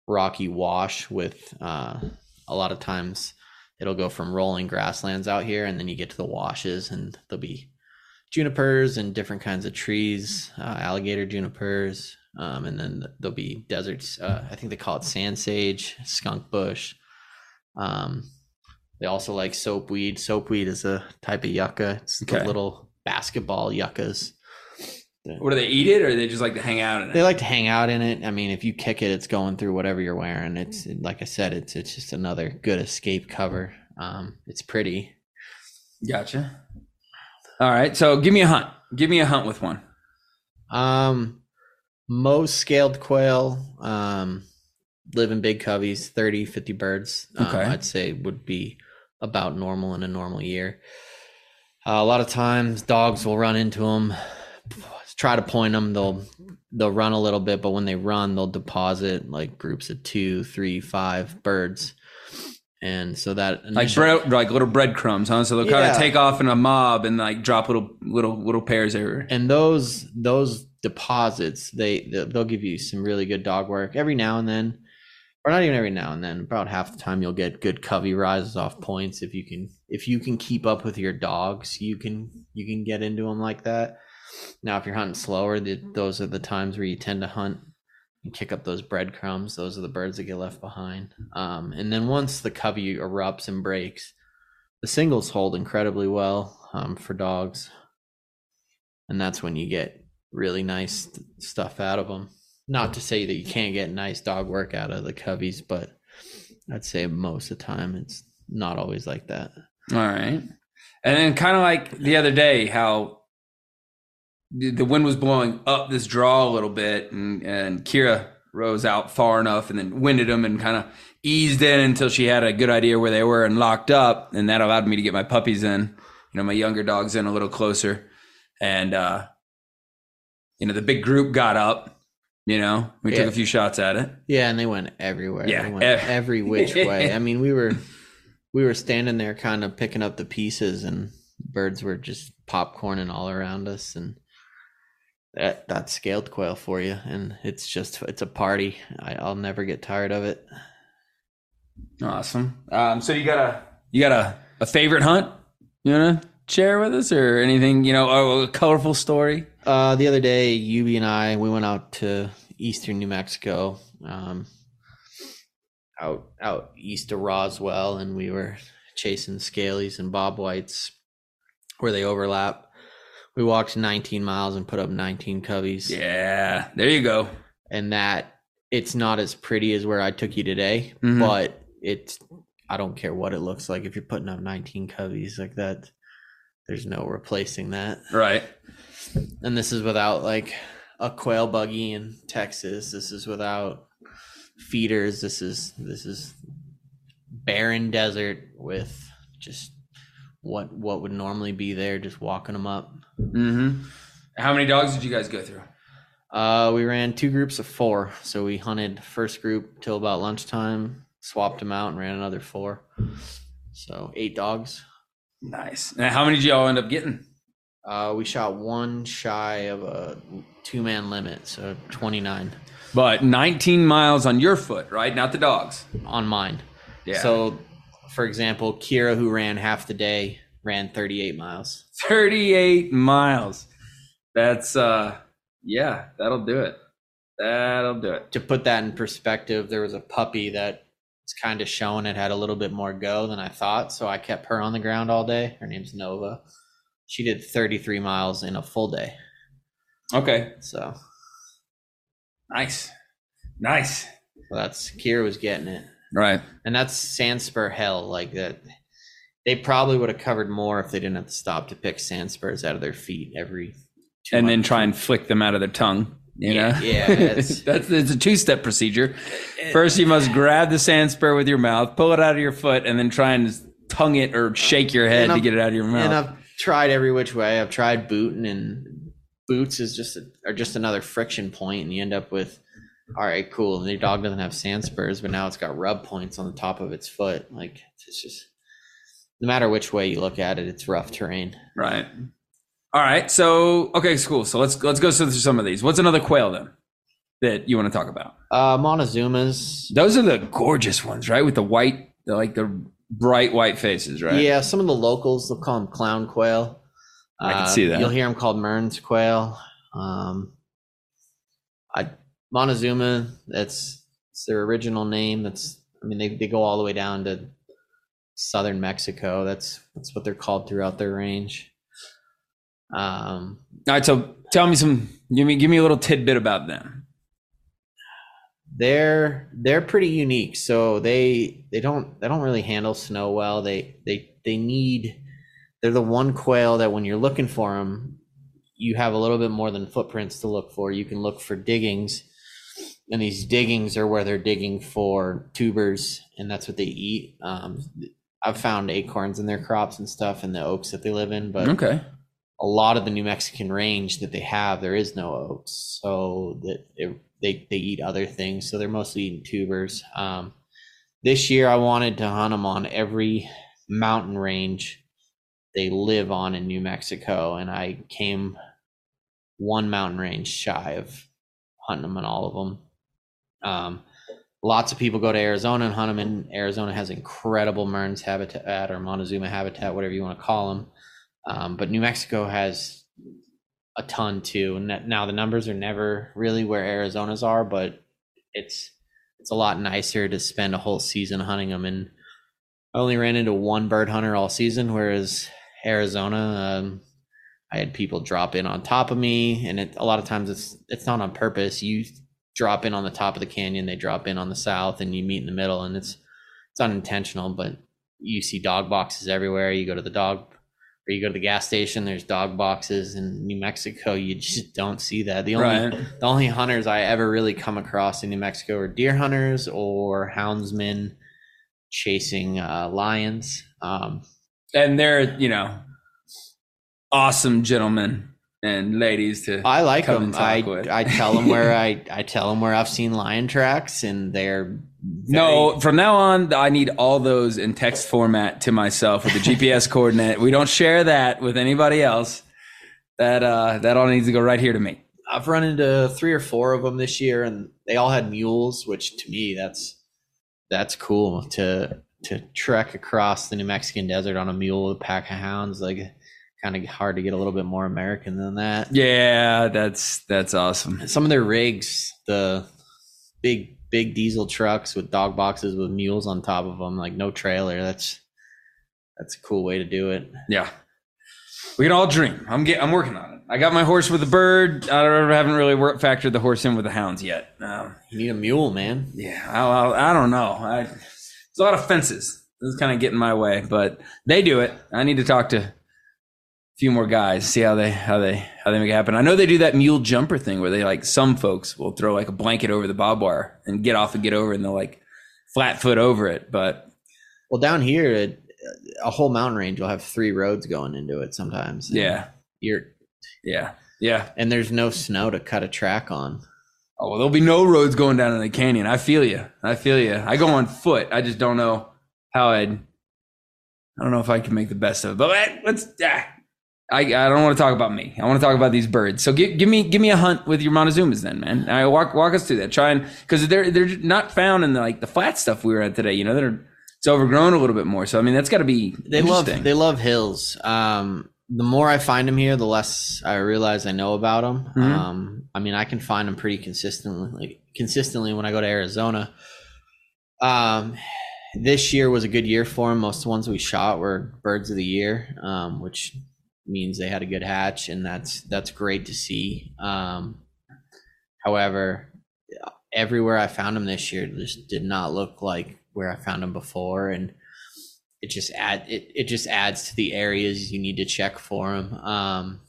rocky wash with uh, a lot of times it'll go from rolling grasslands out here, and then you get to the washes, and there'll be junipers and different kinds of trees, uh, alligator junipers, um, and then there'll be deserts. Uh, I think they call it sand sage, skunk bush. Um, they also like soapweed. Soapweed is a type of yucca. It's Okay. the little basketball yuccas. What do they eat it, or they just like to hang out in it? They like to hang out in it. I mean, if you kick it, it's going through whatever you're wearing. It's like I said, it's it's just another good escape cover. Um, it's pretty. Gotcha. All right, so give me a hunt. Give me a hunt with one. Um, most scaled quail um, live in big coveys, 30, 50 birds. Um, Okay. I'd say would be about normal in a normal year. Uh, a lot of times dogs will run into them, try to point them. They'll they'll run a little bit, but when they run, they'll deposit like groups of two, three, five birds. And so that Like initial- bread, like little breadcrumbs, huh? So they'll kind Yeah. of take off in a mob and like drop little little little pairs everywhere. and those those deposits they they'll give you some really good dog work every now and then or not even every now and then about half the time you'll get good covey rises off points if you can if you can keep up with your dogs you can you can get into them like that Now, if you're hunting slower, the, those are the times where you tend to hunt and kick up those breadcrumbs. Those are the birds that get left behind. Um, and then once the covey erupts and breaks, the singles hold incredibly well um, for dogs, and that's when you get really nice st- stuff out of them. Not to say that you can't get nice dog work out of the coveys, but I'd say most of the time it's not always like that. All right. And then kind of like the other day, how the wind was blowing up this draw a little bit, and and Kira rose out far enough, and then winded them and kind of eased in until she had a good idea where they were and locked up, and that allowed me to get my puppies in, you know, my younger dogs in a little closer, and uh, you know, the big group got up. You know, we Yeah. took a few shots at it. Yeah, and they went everywhere. Yeah, they went ev- every which way. I mean, we were we were standing there, kind of picking up the pieces, and birds were just popcorning all around us, and that that's scaled quail for you. And it's just it's a party. I, I'll never get tired of it. Awesome. Um, so you got a you got a, a favorite hunt you wanna share with us or anything, you know, a, a colorful story? Uh, the other day, Yubi and I we went out to eastern New Mexico, um, out out east of Roswell, and we were chasing scalies and bob whites where they overlap. We walked 19 miles and put up 19 coveys, Yeah, there you go. and that it's not as pretty as where I took you today, Mhm. but it's I don't care what it looks like if you're putting up 19 coveys like that. There's no replacing that Right. and this is without like a quail buggy in Texas. This is without feeders. This is this is barren desert with just what what would normally be there, just walking them up. Mm-hmm. How many dogs did you guys go through? Uh, we ran two groups of four, so we hunted first group till about lunchtime, swapped them out, and ran another four. So eight dogs. Nice. And how many did y'all end up getting? Uh, we shot one shy of a two man limit, so twenty nine But 19 miles on your foot, right? Not the dogs. on mine. Yeah. So, for example, Kira, who ran half the day, ran 38 miles. 38 miles. That's uh yeah, that'll do it. That'll do it. To put that in perspective, there was a puppy that was kind of showing it had a little bit more go than I thought. So I kept her on the ground all day. Her name's Nova. She did 33 miles in a full day. Okay. So Nice. Nice. that's Kira was getting it. Right. And that's sandspur hell. Like that. They probably would have covered more if they didn't have to stop to pick sandspurs out of their feet every. two And then try and flick them out of their tongue. You Yeah, know? yeah, it's- that's it's a two step procedure. First you must grab the sand spur with your mouth, pull it out of your foot, and then try and tongue it or shake your head to get it out of your mouth. And I've tried every which way. I've tried booting, and boots is just a, are just another friction point, and you end up with, all right, cool. And your dog doesn't have sand spurs, but now it's got rub points on the top of its foot. Like it's just, no matter which way you look at it, it's rough terrain. Right. All right. So okay, cool. So let's let's go through some of these. What's another quail then that you want to talk about? Uh, Montezuma's, Those are the gorgeous ones, right? With the white, the, like the bright white faces, right? yeah. Some of the locals they'll call them clown quail. I can Uh, see that. You'll hear them called Mearns quail. Um, I Montezuma. That's it's their original name. That's I mean they, they go all the way down to southern Mexico. That's that's what they're called throughout their range. Um, All right. So tell me some. Give me give me a little tidbit about them. they're they're pretty unique. So they they don't they don't really handle snow well. They they they need they're the one quail that when you're looking for them, you have a little bit more than footprints to look for. You can look for diggings, and these diggings are where they're digging for tubers, and that's what they eat. Um, I've found acorns in their crops and stuff in the oaks that they live in, but Okay. a lot of the New Mexican range that they have, there is no oaks, so that it, they they eat other things. So they're mostly eating tubers. Um, this year, I wanted to hunt them on every mountain range they live on in New Mexico, and I came one mountain range shy of hunting them on all of them. Um, lots of people go to Arizona and hunt them, and Arizona has incredible Mearns habitat or Montezuma habitat, whatever you want to call them. Um, but New Mexico has a ton too. And now the numbers are never really where Arizona's are, but it's it's a lot nicer to spend a whole season hunting them. And I only ran into one bird hunter all season, whereas Arizona, um, I had people drop in on top of me, and it, a lot of times it's it's not on purpose. You drop in on the top of the canyon, they drop in on the south, and you meet in the middle, and it's it's unintentional, but you see dog boxes everywhere. You go to the dog or you go to the gas station, there's dog boxes in New Mexico. You just don't see that. The only Right. the only hunters I ever really come across in New Mexico are deer hunters or houndsmen chasing uh, lions. Um, And they're, you know, awesome gentlemen and ladies to I like them. I with. I tell them where I I tell them where I've seen lion tracks, and they're No, from now on, I need all those in text format to myself with the GPS coordinate. We don't share that with anybody else. That uh, that all needs to go right here to me. I've run into three or four of them this year, and they all had mules, which to me that's that's cool to to trek across the New Mexican desert on a mule with a pack of hounds. Like, kind of hard to get a little bit more American than that. Yeah, that's that's awesome. Some of their rigs, the big big diesel trucks with dog boxes with mules on top of them, like no trailer. That's that's a cool way to do it. Yeah, we can all dream. I'm get, I'm working on it. I got my horse with the bird. I don't, haven't really work, factored the horse in with the hounds yet. Um, You need a mule, man. yeah, I, I, I don't know. I, there's a lot of fences. This is kind of getting my way, but they do it. I need to talk to a few more guys, see how they how they how they make it happen. I know they do that mule jumper thing where they like some folks will throw like a blanket over the barbed wire and get off and get over, and they'll like flat foot over it. But Well, down here, it, a whole mountain range will have three roads going into it sometimes. yeah, You're yeah, yeah. and there's no snow to cut a track on. Oh well, there'll be no roads going down in the canyon. I feel you. I feel you. I go on foot. I just don't know how I'd. I don't know if I can make the best of it. But let's. Ah, I I don't want to talk about me. I want to talk about these birds. So give give me give me a hunt with your Montezumas then, man. I walk walk us through that. Try and because they're they're not found in the like the flat stuff we were at today. You know, they're it's overgrown a little bit more. So I mean, that's got to be They love they love hills. Um, the more I find them here, the less I realize I know about them. Mhm. Um, I mean, I can find them pretty consistently, like consistently when I go to Arizona. Um, this year was a good year for them. Most of the ones we shot were birds of the year, um, which means they had a good hatch, and that's that's great to see. Um, however, everywhere I found them this year just did not look like where I found them before, and it just add it, it just adds to the areas you need to check for them. Um,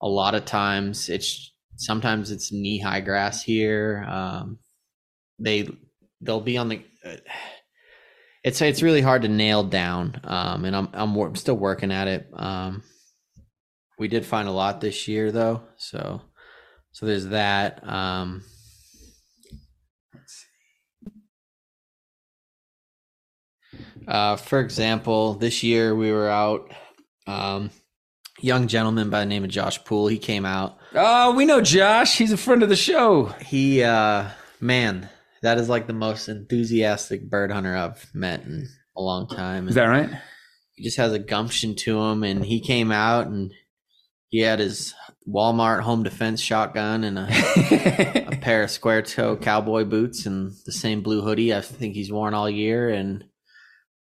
a lot of times it's sometimes it's knee high grass here. Um, they they'll be on the. Uh, it's it's really hard to nail down, um, and I'm I'm, still working at it. Um, we did find a lot this year though, so so there's that. Um, Uh, for example, this year we were out. Um, young gentleman by the name of Josh Poole. He came out. oh, we know Josh. He's a friend of the show. He, uh, man, that is like the most enthusiastic bird hunter I've met in a long time. Is that right? he just has a gumption to him, and he came out and he had his Walmart home defense shotgun and a, a pair of square toe cowboy boots and the same blue hoodie I think he's worn all year. And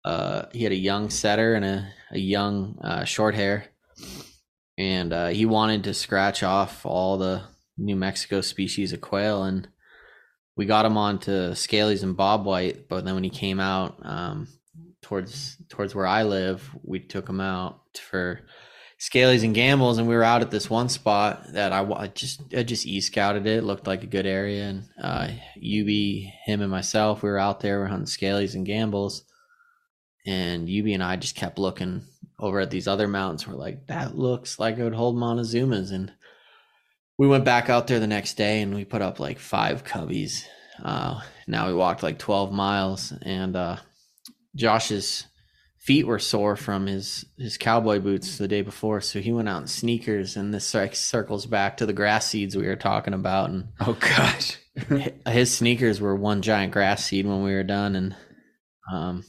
uh, he had a young setter and a, a young uh, short hair. And uh, he wanted to scratch off all the New Mexico species of quail. And we got him onto scalies and bob white. But then when he came out um, towards towards where I live, we took him out for scalies and Gambels and we were out at this one spot that I, I just I just e scouted it. looked like a good area and uh Yubi him and myself we were out there we're hunting scalies and Gambels and Yubi and I just kept looking over at these other mountains we're like that looks like it would hold Montezumas and we went back out there the next day and we put up like five coveys uh now we walked like 12 miles and uh Josh's feet were sore from his his cowboy boots the day before, so he went out in sneakers. And this like circles back to the grass seeds we were talking about. And Oh gosh. his sneakers were one giant grass seed when we were done. And um,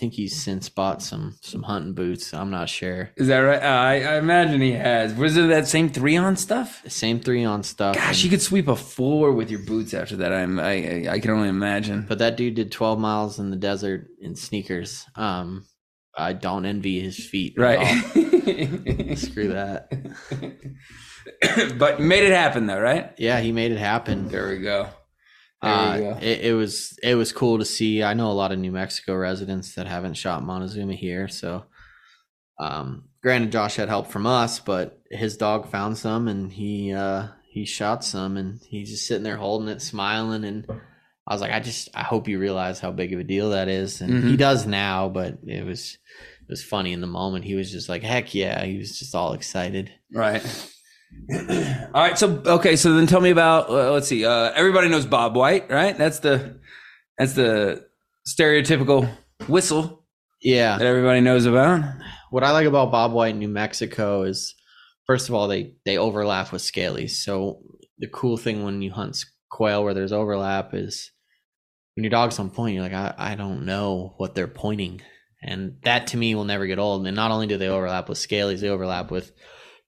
think he's since bought some some hunting boots. I'm not sure. Is that right? Uh, I, I imagine he has. Was it that same three-awn stuff? Same three on stuff. Gosh, and- you could sweep a floor with your boots after that. I'm, I, I, I can only imagine. but that dude did 12 miles in the desert in sneakers. Um, I don't envy his feet. at Right. all. Screw that. but made it happen though, right? Yeah, he made it happen. There we go. Uh, it, it was it was cool to see. I know a lot of New Mexico residents that haven't shot Montezuma here, so um, granted, Josh had help from us, but his dog found some and he uh, he shot some, and he's just sitting there holding it, smiling, and I was like, I just I hope you realize how big of a deal that is, and he Mhm. does now, but it was it was funny in the moment. He was just like, heck yeah, he was just all excited. Right. All right. So okay. So then tell me about. Uh, let's see. Uh, everybody knows Bob White, right? That's the that's the stereotypical whistle Yeah, that everybody knows about. what I like about Bob White in New Mexico is, first of all, they they overlap with scalies. So the cool thing when you hunt quail where there's overlap is when your dog's on point, you're like, I, I don't know what they're pointing, and that to me will never get old. And not only do they overlap with scalies, they overlap with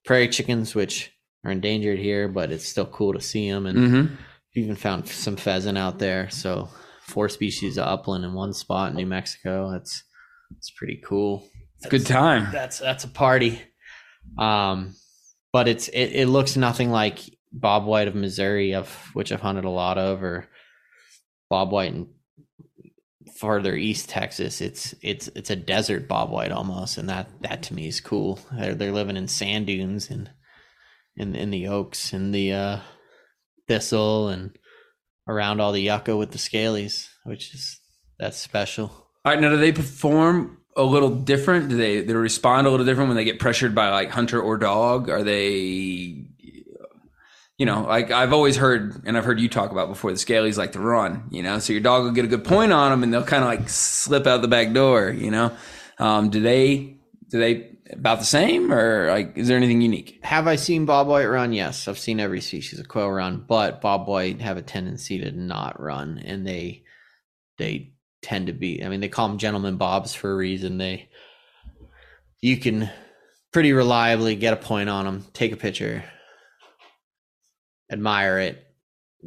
prairie chickens, which are endangered here, but it's still cool to see them. And Mm-hmm. even found some pheasant out there. So four species of upland in one spot in New Mexico. That's it's pretty cool. Good time. That's that's a party. Um, but it's it, it looks nothing like Bob White of Missouri, of which I've hunted a lot of, or Bob White in farther east Texas. It's it's it's a desert Bob White almost, and that that to me is cool. They're they're living in sand dunes and in in the oaks and the uh, thistle and around all the yucca with the scalies, which is that's special. All right. Now, do they perform a little different? Do they they respond a little different when they get pressured by like hunter or dog? Are they you know, like I've always heard, and I've heard you talk about before, the scalies like to run, you know, so your dog will get a good point on them and they'll kind of like slip out the back door, you know. Um, do they, do they about the same or like, is there anything unique? Have I seen Bob White run? Yes, I've seen every species of quail run, but Bob White have a tendency to not run, and they they tend to be. I mean, they call them gentlemen bobs for a reason. They you can pretty reliably get a point on them, take a picture, admire it,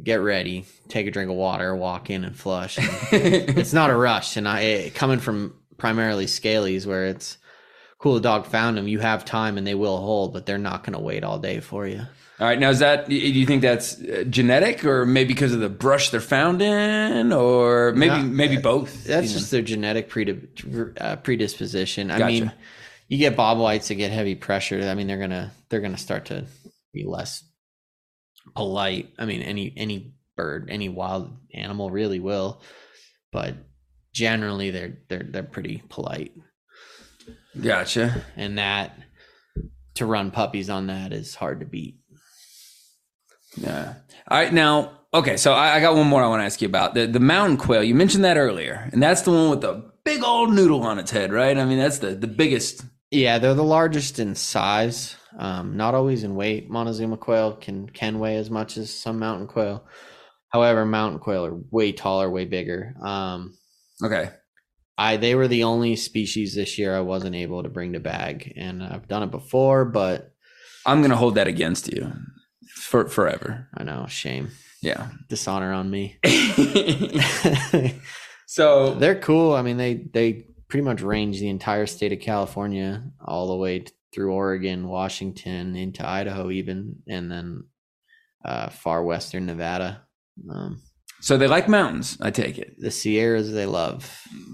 get ready, take a drink of water, walk in and flush. And it's not a rush, and I it, coming from primarily scalies where it's cool the dog found them you have time and they will hold but they're not going to wait all day for you All right. Now, is that, do you think that's uh, genetic or maybe because of the brush they're found in or maybe, maybe both? that's you know? just their genetic uh, predisposition i Gotcha. mean you get bob whites that get heavy pressure i mean they're gonna they're gonna start to be less polite i mean any any bird any wild animal really will but generally they're they're they're pretty polite Gotcha. and that to run puppies on that is hard to beat Yeah. All right. Now, okay. So I, I got one more I want to ask you about the the mountain quail. You mentioned that earlier, and that's the one with the big old noodle on its head, right? I mean, that's the the biggest. Yeah, they're the largest in size. Um, not always in weight. Montezuma quail can can weigh as much as some mountain quail. However, mountain quail are way taller, way bigger. Um, Okay. I they were the only species this year I wasn't able to bring to bag, and I've done it before, but I'm gonna hold that against you for forever. I know shame, Yeah. dishonor on me. so they're cool. I mean, they they pretty much range the entire state of California all the way through Oregon, Washington, into Idaho, even, and then uh, far western Nevada. Um, so they like mountains. I take it. the Sierras they love.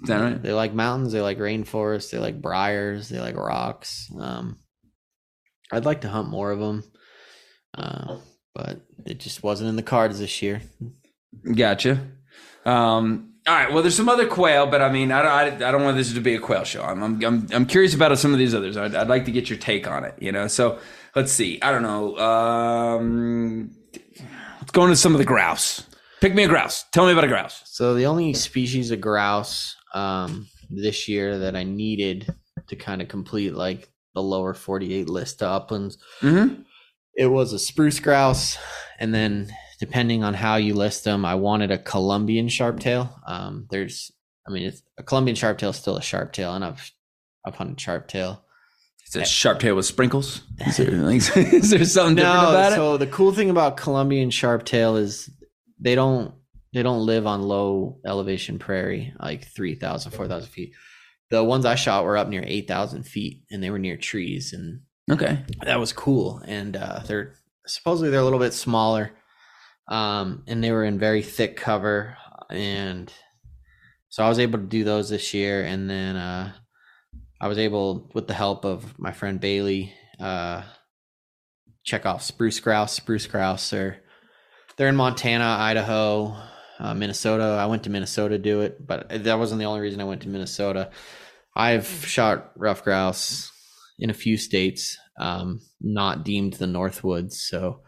Is that right? They like mountains. They like rainforests. They like briars. They like rocks. Um, I'd like to hunt more of them, uh, but it just wasn't in the cards this year. Gotcha. Um, all right. Well, there's some other quail, but I mean, I, I, I don't want this to be a quail show. I'm, I'm, I'm, I'm curious about some of these others. I'd, I'd like to get your take on it, you know? So let's see. I don't know. Um, let's go into some of the grouse. Pick me a grouse. Tell me about a grouse. So the only species of grouse um, this year that I needed to kind of complete like the lower 48 list of uplands, Mm-hmm. it was a spruce grouse, and then depending on how you list them, I wanted a Columbian sharptail. Um, there's I mean, it's a Columbian sharptail is still a sharptail, and I've I've hunted sharptail. It's a sharp tail with sprinkles. Is there, like, is there something different about it? so the cool thing about Columbian sharptail is they don't they don't live on low elevation prairie like 3,000, 4,000 feet. The ones I shot were up near 8,000 feet and they were near trees and Okay. that was cool. And uh, they're supposedly they're a little bit smaller um, and they were in very thick cover. And so I was able to do those this year. And then uh, I was able, with the help of my friend Bailey, uh, check off spruce grouse. Spruce grouse are they're in Montana, Idaho, uh, Minnesota. I went to Minnesota to do it, but that wasn't the only reason I went to Minnesota. I've shot ruffed grouse in a few states, um, not deemed the Northwoods, so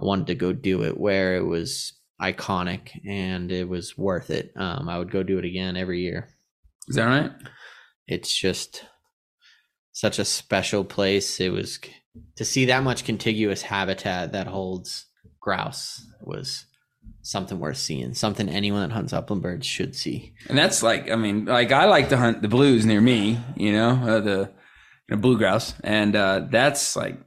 I wanted to go do it where it was iconic and it was worth it. Um, I would go do it again every year Is that right? it's just such a special place. It was to see that much contiguous habitat that holds grouse was something worth seeing. Something anyone that hunts upland birds should see. And that's like, I mean, like I like to hunt the blues near me, you know, uh, the you know, blue grouse, and uh, that's like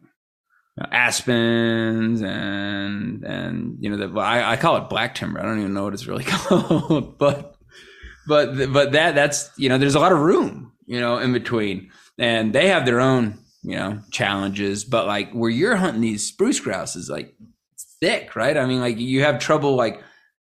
aspens and and you know the I, I call it black timber. I don't even know what it's really called, but but but that that's you know there's a lot of room you know in between, and they have their own you know challenges. But like where you're hunting these spruce grouse is like thick, right? I mean, like you have trouble like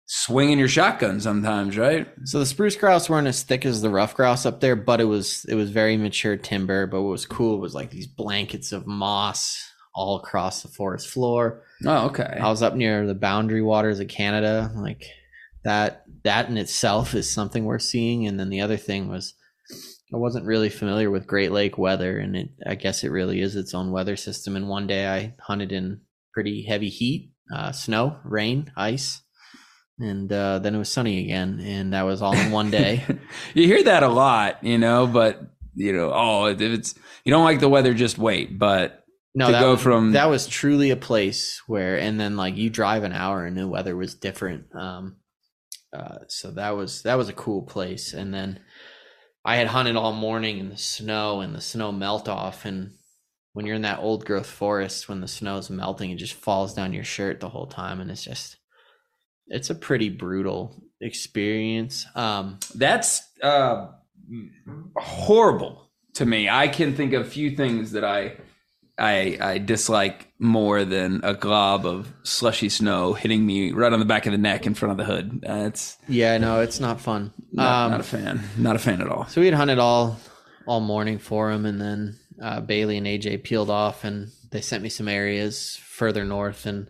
swinging your shotgun sometimes, right? So the spruce grouse weren't as thick as the ruffed grouse up there, but it was it was very mature timber. But what was cool was like these blankets of moss all across the forest floor. Oh, okay. I was up near the boundary waters of Canada. Like that that in itself is something worth seeing. And then the other thing was I wasn't really familiar with Great Lake weather and it I guess it really is its own weather system. And one day I hunted in pretty heavy heat, uh, snow, rain, ice. And uh, then it was sunny again, and that was all in one day. you hear that a lot, you know, but you know, oh, if it's you don't like the weather, just wait. But No, To that go was, from- that was truly a place where, and then like you drive an hour and the weather was different. Um, uh, so that was that was a cool place. And then I had hunted all morning in the snow, and the snow melt off. And when you're in that old growth forest, when the snow is melting, it just falls down your shirt the whole time, and it's just it's a pretty brutal experience. Um, that's uh, horrible to me. I can think of a few things that I I I dislike more than a glob of slushy snow hitting me right on the back of the neck in front of the hood. That's yeah, no, it's not fun. not, um, not a fan. Not a fan at all. So we had hunted all all morning for him, and then uh, Bailey and AJ peeled off, and they sent me some areas further north, and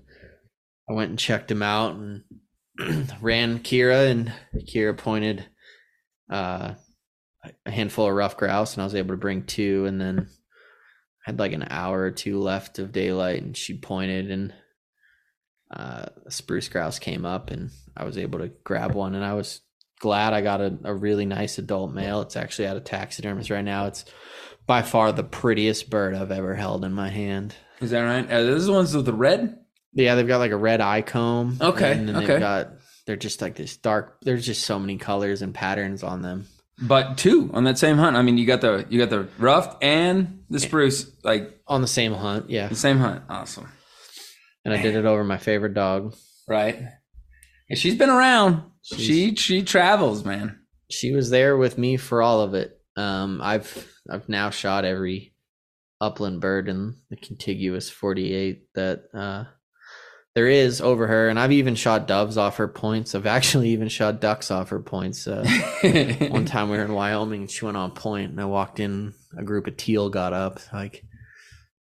I went and checked him out, and ran Kira, and Kira pointed uh, a handful of ruffed grouse, and I was able to bring two, and then had like an hour or two left of daylight, and she pointed, and uh, a spruce grouse came up, and I was able to grab one, and I was glad I got a, a really nice adult male. It's actually out of taxidermist right now. It's by far the prettiest bird I've ever held in my hand. Is that right? Are those ones with the red? Yeah, they've got like a red eye comb. Okay, And then okay. they've got they're just like this dark there's just so many colors and patterns on them. But two on that same hunt. I mean, you got the you got the rough and the spruce, like On the same hunt, yeah. the same hunt. Awesome, And I did it over my favorite dog. right? And she's been around. She's- she she travels, man. She was there with me for all of it. Um I've I've now shot every upland bird in the contiguous 48 that uh there is over her and I've even shot doves off her points. I've actually even shot ducks off her points. Uh one time we were in Wyoming and she went on point and I walked in, a group of teal got up. Like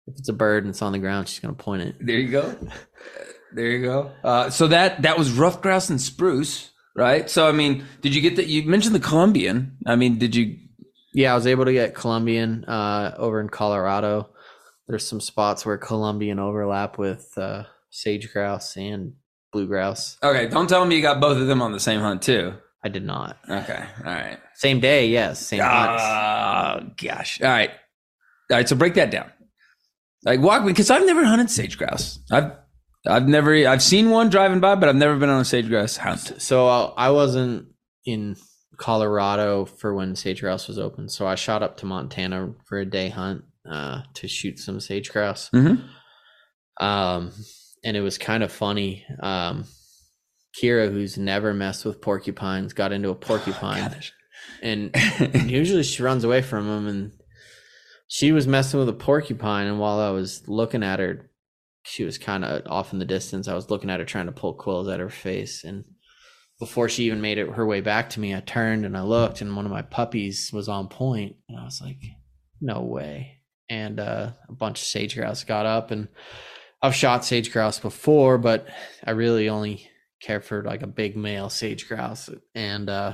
if it's a bird and it's on the ground, she's gonna point it. There you go. There you go. Uh, so that that was ruffed grouse and spruce, right? So I mean, did you get that? You mentioned the Columbian. I mean, did you? Yeah, I was able to get Columbian uh over in Colorado. There's some spots where Columbian overlap with uh sage grouse and blue grouse. Okay, don't tell me you got both of them on the same hunt too. I did not. Okay, all right. Same day, yes. Same hunts. Oh gosh. All right. All right. So break that down. Like walk me because I've never hunted sage grouse. I've I've never I've seen one driving by, but I've never been on a sage grouse hunt. So uh, I wasn't in Colorado for when sage grouse was open. So I shot up to Montana for a day hunt uh, to shoot some sage grouse. Mhm. Um, and it was kind of funny. Um, Kira, who's never messed with porcupines, got into a porcupine, and usually she runs away from them. And she was messing with a porcupine, and while I was looking at her, she was kind of off in the distance. I was looking at her trying to pull quills out of her face, and before she even made it her way back to me, I turned and I looked, and one of my puppies was on point, and I was like, "No way!" And uh, a bunch of sage grouse got up, and I've shot sage grouse before, but I really only care for like a big male sage grouse, and uh,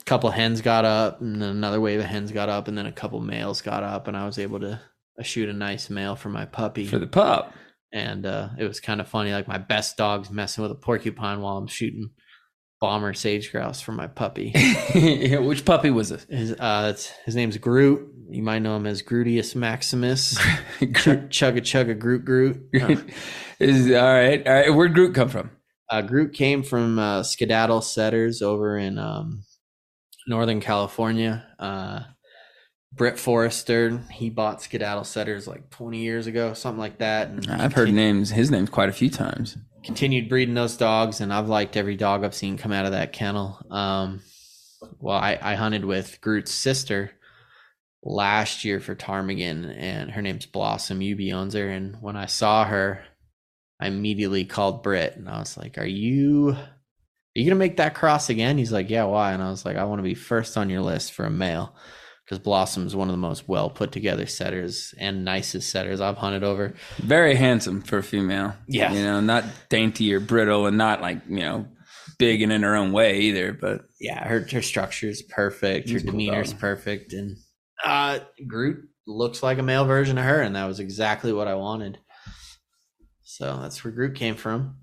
a couple hens got up, and then another wave of hens got up, and then a couple males got up, and I was able to uh, shoot a nice male for my puppy For the pup. and uh, it was kind of funny. Like my best dog's messing with a porcupine while I'm shooting bomber sage grouse for my puppy. Which puppy was this? His uh, it's, his name's Groot. You might know him as Grutius Maximus. Ch- chugga chugga Groot Groot. Uh, Is all right. All right. Where'd Groot come from? uh, Groot came from uh, Skedaddle Setters over in um, Northern California. Britt Forrester, he bought Skedaddle Setters like 20 years ago, something like that. And I've heard names. His name's quite a few times. continued breeding those dogs, and I've liked every dog I've seen come out of that kennel. Um, well, I, I hunted with Groot's sister last year for ptarmigan, and her name's Blossom. Ubi owns her, and when I saw her, I immediately called Britt, and I was like, "Are you?" Are you gonna make that cross again? He's like, Yeah, why? And I was like, I want to be first on your list for a male because Blossom is one of the most well put together setters and nicest setters I've hunted over. Very handsome for a female. Yeah. You know, not dainty or brittle and not like, you know, big and in her own way either, but yeah, her her structure is perfect. Her demeanor a cool demeanor's dog. perfect, and uh, Groot looks like a male version of her, and that was exactly what I wanted. So that's where Groot came from.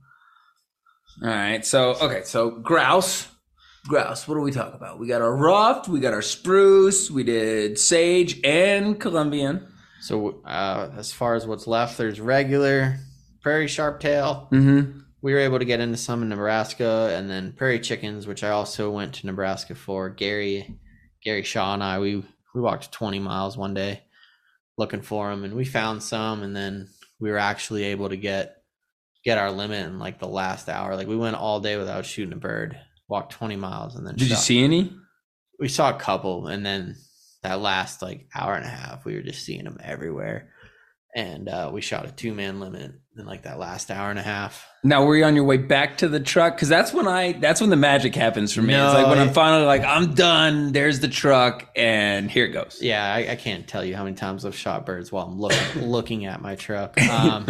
all right. So okay, so grouse. Grouse, what do we talk about? We got our ruffed, we got our spruce, we did sage and Columbian. So uh, as far as what's left, there's regular prairie sharptail. Mm-hmm. We were able to get into some in Nebraska, and then prairie chickens, which I also went to Nebraska for. Gary, Gary Shaw and I, we we walked 20 miles one day looking for them, and we found some, and then we were actually able to get get our limit in like the last hour. Like we went all day without shooting a bird, walked 20 miles, and then Did you see any? we saw a couple and then that last like hour and a half we were just seeing them everywhere and uh, we shot a two-man limit in like that last hour and a half Now were you on your way back to the truck? Because that's when I that's when the magic happens for me. it's like No, when I'm finally like I'm done. There's the truck, and here it goes. yeah I, I can't tell you how many times i've shot birds while i'm looking looking at my truck um,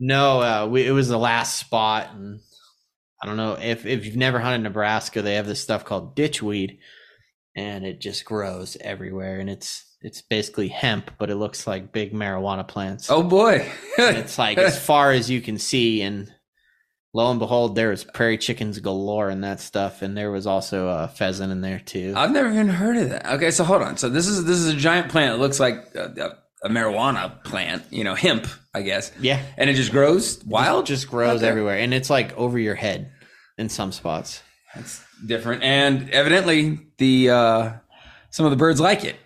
no uh, we, it was the last spot and i don't know if, if you've never hunted nebraska they have this stuff called ditchweed and it just grows everywhere and it's it's basically hemp but it looks like big marijuana plants oh boy, it's like as far as you can see and lo and behold there was prairie chickens galore and that stuff and there was also a pheasant in there too I've never even heard of that. Okay, so hold on. So this is this is a giant plant. It looks like a, a, marijuana plant. You know, hemp, I guess. yeah And it just grows wild. just grows everywhere and it's like over your head in some spots That's different. And evidently, the uh, some of the birds like it.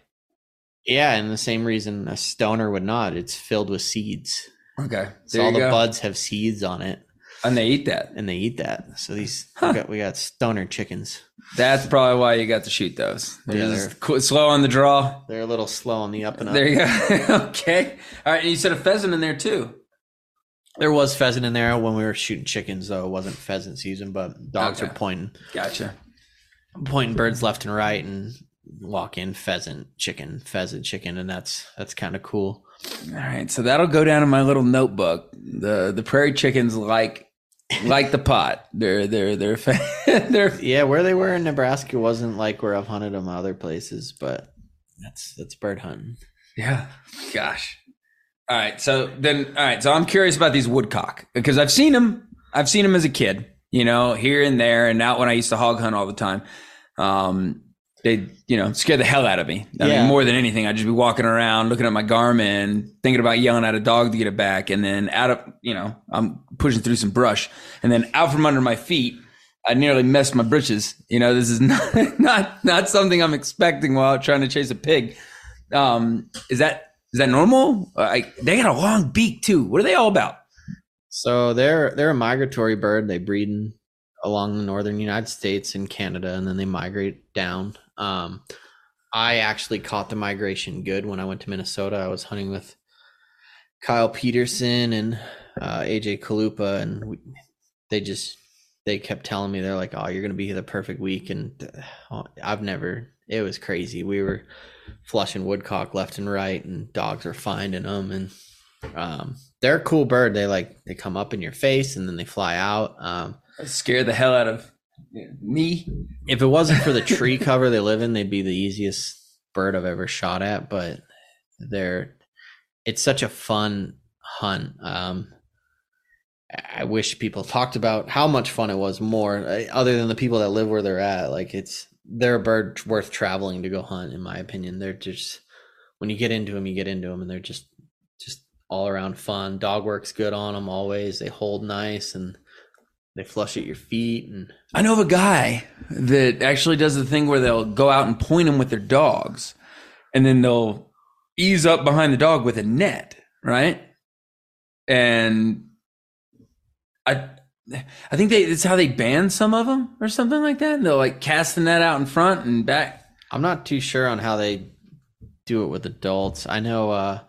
yeah and the same reason a stoner would not it's filled with seeds Okay, so all the go. buds have seeds on it and they eat that. and they eat that so these Huh. we, got, we got stoner chickens That's probably why you got to shoot those. They're Yeah, they're- qu- slow on the draw. they're a little slow on the up and up There you go. okay. All right. And you said a pheasant in there too. there was pheasant in there when we were shooting chickens though it wasn't pheasant season but dogs Okay. were pointing Gotcha. pointing birds left and right and walk in pheasant chicken pheasant chicken and that's that's kind of cool All right. So that'll go down in my little notebook. The the prairie chickens like like the pot. They're they're they're they're yeah where they were in nebraska wasn't like where i've hunted them other places but that's that's bird hunting yeah. Gosh. All right. So then, all right. So I'm curious about these woodcock because I've seen them. I've seen them as a kid, you know, here and there, and out when I used to hog hunt all the time. Um, they, you know, scare the hell out of me. I Yeah. mean, more than anything, I'd just be walking around, looking at my Garmin, thinking about yelling at a dog to get it back, and then out of, you know, I'm pushing through some brush, and then out from under my feet, I nearly messed my britches. You know, this is not not not something I'm expecting while trying to chase a pig. Um, is that is that normal? I, they got a long beak too. What are they all about? So they're they're a migratory bird. They breed in, along the northern United States and Canada, and then they migrate down. Um, I actually caught the migration good when I went to Minnesota. I was hunting with Kyle Peterson and uh, AJ Kalupa, and we, they just they kept telling me they're like, "Oh, you're gonna be here the perfect week," and uh, I've never. It was crazy. We were flushing woodcock left and right, and dogs were finding them, and um, they're a cool bird. They like they come up in your face and then they fly out. Um, Scare the hell out of me. if it wasn't for the tree cover they live in, they'd be the easiest bird I've ever shot at. But they're it's such a fun hunt. Um, I- wish people talked about how much fun it was more, uh, other than the people that live where they're at. Like it's they're a bird worth traveling to go hunt, in my opinion. They're just when you get into them, you get into them, and they're just just all around fun. Dog works good on them always. They hold nice and they flush at your feet and I know of a guy that actually does the thing where they'll go out and point them with their dogs, and then they'll ease up behind the dog with a net, right? And I, I think they it's how they ban some of them or something like that. And they'll like cast the net out in front and back. I'm not too sure on how they do it with adults. I know uh,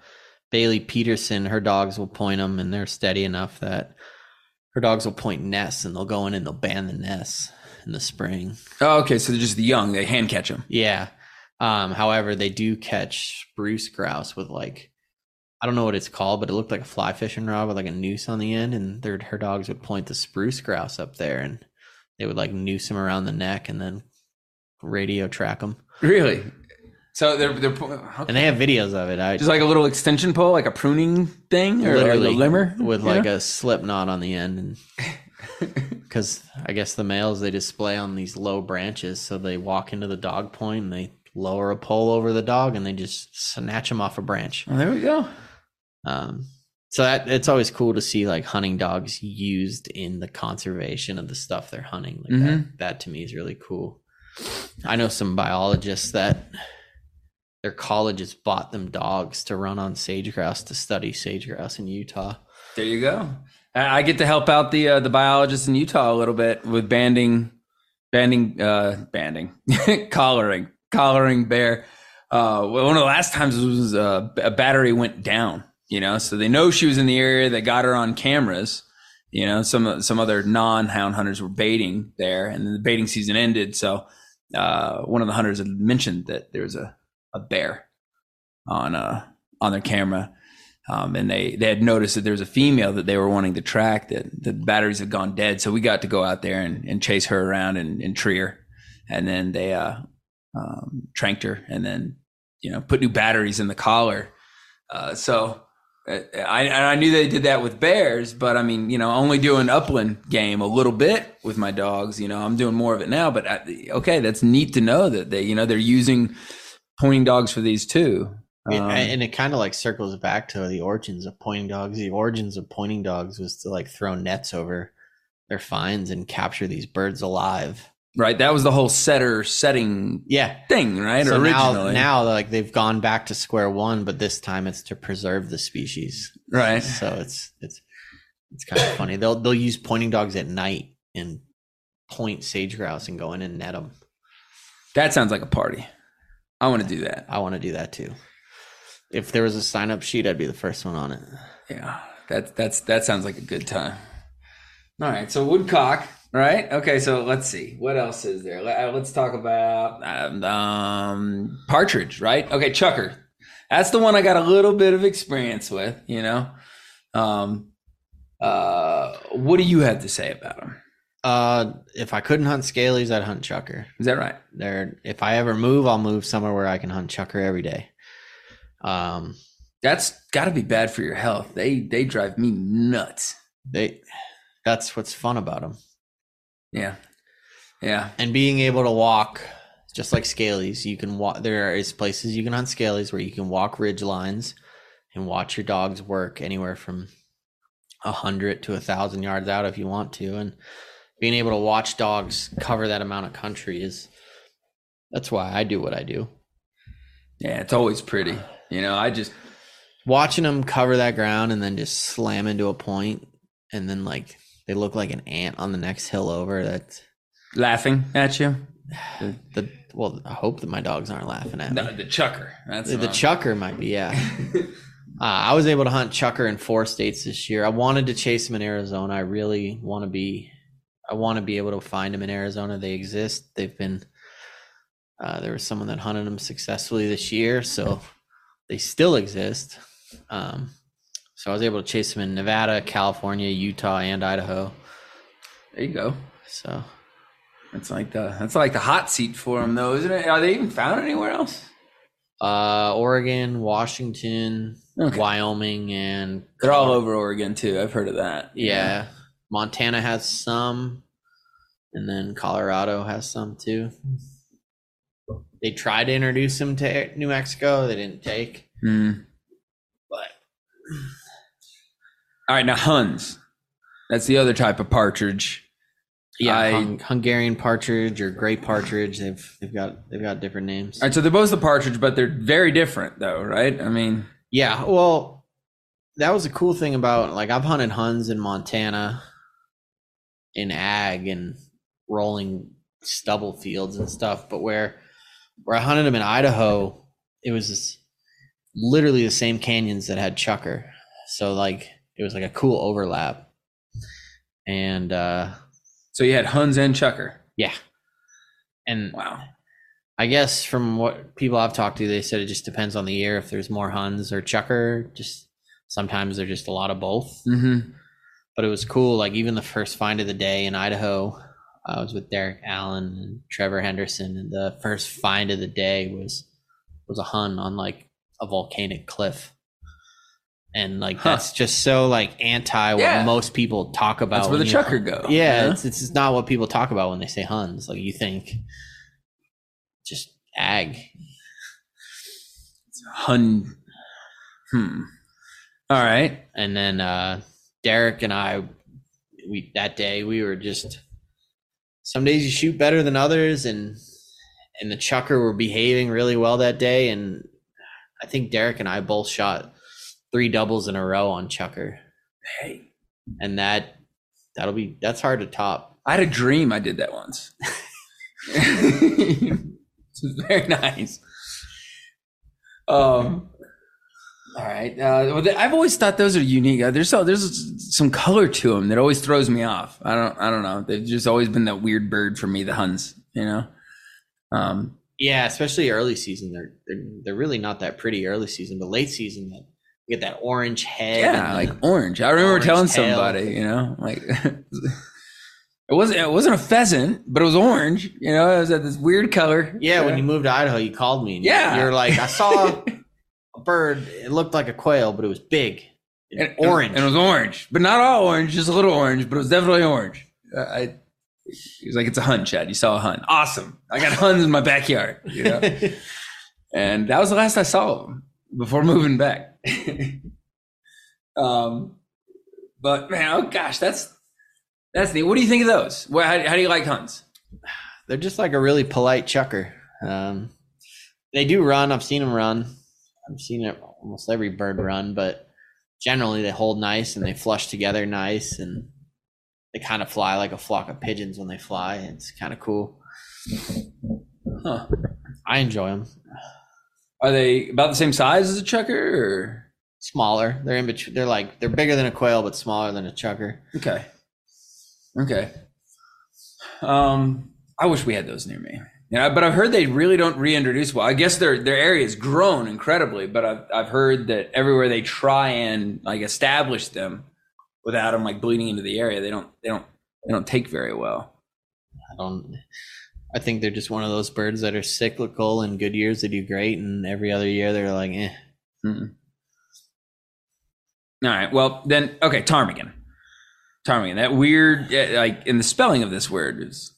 Bailey Peterson, her dogs will point them, and they're steady enough that her dogs will point nests, and they'll go in and they'll ban the nests in the spring. Oh, okay, so they're just the young. They hand catch them. Yeah. Um, however, they do catch spruce grouse with like I don't know what it's called, but it looked like a fly fishing rod with like a noose on the end, and their her dogs would point the spruce grouse up there, and they would like noose him around the neck, and then radio track them. Really? So they're they're okay. And they have videos of it. I just like a little extension pole, like a pruning thing, or literally like a limmer with like know? a slip knot on the end and because i guess the males they display on these low branches so they walk into the dog point and they lower a pole over the dog and they just snatch them off a branch Oh, there we go. um, so that it's always cool to see like hunting dogs used in the conservation of the stuff they're hunting like that, that to me is really cool i know some biologists that their colleges bought them dogs to run on sage grouse to study sage grouse in utah There you go. I I get to help out the uh, the biologists in Utah a little bit with banding, banding, uh, banding, collaring, collaring bear. Uh, one of the last times was uh, a battery went down. You know, so they know she was in the area. They got her on cameras. You know, some some other non hound hunters were baiting there, and the baiting season ended. So uh, one of the hunters had mentioned that there was a, a bear on uh on their camera um, and they they had noticed that there was a female that they were wanting to track that the batteries had gone dead. So we got to go out there and, and chase her around and, tree her, and then they uh, um, tranked her, and then you know put new batteries in the collar. Uh, so uh, I I knew they did that with bears, but I mean you know only doing upland game a little bit with my dogs. You know I'm doing more of it now, but I, okay, that's neat to know that they you know they're using pointing dogs for these too. Um, and it kind of like circles back to the origins of pointing dogs. The origins of pointing dogs was to like throw nets over their finds and capture these birds alive. right, that was the whole setter setting Yeah. thing, right? So now, now like they've gone back to square one, but this time it's to preserve the species. right? So it's it's it's kind of funny. They'll they'll use pointing dogs at night and point sage grouse and go in and net them. That sounds like a party. I want to do that. I want to do that too. If there was a sign up sheet, I'd be the first one on it. Yeah, that that's that sounds like a good time. All right, so woodcock, right? Okay, so let's see what else is there. Let, uh, let's talk about um, um, partridge, right? Okay, chukar. That's the one I got a little bit of experience with. You know, um, uh, what do you have to say about them? Uh, if I couldn't hunt scalies, I'd hunt chukar. Is that right? They're if I ever move, I'll move somewhere where I can hunt chukar every day. Um, That's got to be bad for your health. They they drive me nuts. they that's what's fun about them. Yeah, yeah. and being able to walk just like scalies you can walk there is places you can hunt scalies where you can walk ridge lines and watch your dogs work anywhere from a hundred to a thousand yards out if you want to and being able to watch dogs cover that amount of country is that's why I do what I do. Yeah, it's always pretty. You know, I just Watching them cover that ground and then just slam into a point and then like they look like an ant on the next hill over. That's laughing at you. the well. I hope that my dogs aren't laughing at me. No, the chukar. That's The, the chukar might be, yeah. uh, I was able to hunt chukar in four states this year. I wanted to chase him in Arizona. I really want to be. I want to be able to find them in Arizona. They exist. They've been. Uh, there was someone that hunted them successfully this year, so they still exist. Um, so I was able to chase them in Nevada, California, Utah, and Idaho. There you go. So That's like the that's like the hot seat for them, though, isn't it? Are they even found anywhere else? uh, Oregon, Washington, Okay. Wyoming, and They're all over Oregon too. I've heard of that. Yeah. Montana has some, and then Colorado has some too. They tried to introduce them to New Mexico. They didn't take. Hmm. But All right, now Huns. That's the other type of partridge. yeah, I- Hung- Hungarian partridge or gray partridge. They've they've got they've got different names. All right, so they're both the partridge, but they're very different, though, right? I mean, Yeah, well, that was a cool thing about like I've hunted Huns in Montana, in ag and rolling stubble fields and stuff, but where where I hunted them in Idaho, it was this, literally the same canyons that had chukar, so like it was like a cool overlap, and uh so you had Huns and Chukar. yeah, and Wow. I guess from what people I've talked to, they said it just depends on the year. If there's more Huns or Chukar, just sometimes they're just a lot of both. Mm-hmm. But it was cool. Like even the first find of the day in Idaho, I was with Derek Allen and Trevor Henderson, and the first find of the day was was a Hun on like a volcanic cliff. And like Huh. that's just so like anti what most people talk about. That's where the Chukar go. Yeah, know? it's it's not what people talk about when they say Huns. Like you think just ag. Hun. Hmm. All right. and then uh Derek and I we that day we were just some days you shoot better than others and and the chukar were behaving really well that day and I think Derek and I both shot three doubles in a row on chukar Hey, and that that'll be that's hard to top. I had a dream I did that once. it's very nice. Um. All right. Uh, well, I've always thought those are unique. Uh, There's so, there's some color to them that always throws me off. I don't I don't know. They've just always been that weird bird for me. The Huns, you know. Um. Yeah, especially early season. They're they're, they're really not that pretty early season, but late season that you get that orange head. Yeah, like orange. I remember orange telling tail. somebody, you know, like it wasn't it wasn't a pheasant, but it was orange. You know, it was at this weird color. Yeah, when you moved to Idaho, you called me. And Yeah. you're like, I saw bird. It looked like a quail, but it was big, and and, orange. and it was orange, but not all orange, just a little orange, but it was definitely orange. Uh, I. He was like, "It's a hun, Chad. You saw a hun. Awesome. I got huns in my backyard." You know, and that was the last I saw of him before moving back. um, but man, oh gosh, that's that's neat. What do you think of those? What, how, how do you like huns? They're just like a really polite chukar. Um, they do run. I've seen them run. I've seen it almost every bird run, but generally they hold nice and they flush together nice, and they kind of fly like a flock of pigeons when they fly. It's kind of cool. Huh. I enjoy them. Are they about the same size as a chukar? Or? Smaller. They're in between. They're like they're bigger than a quail, but smaller than a chukar. Okay. Okay. Um, I wish we had those near me. Yeah, but I've heard they really don't reintroduce well. I guess their their area's grown incredibly, but I've I've heard that everywhere they try and like establish them without them like bleeding into the area, they don't they don't they don't take very well. I don't. I think they're just one of those birds that are cyclical. And good years they do great, and every other year they're like, eh. Mm-mm. All right. Well, then okay, ptarmigan. Ptarmigan. That weird like in the spelling of this word is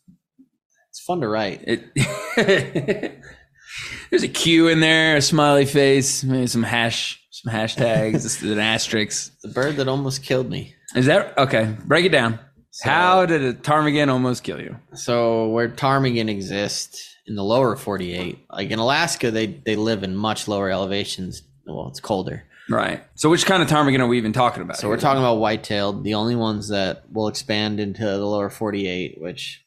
fun to write. It there's a Q in there, a smiley face, maybe some hash, some hashtags, an asterisk. The bird that almost killed me. Is that okay? Break it down. So- How did a ptarmigan almost kill you? So where ptarmigan exist in the lower 48, like in Alaska, they they live in much lower elevations. Well, it's colder. Right. So which kind of ptarmigan are we even talking about? So we're talking about white-tailed, the only ones that will expand into the lower 48, which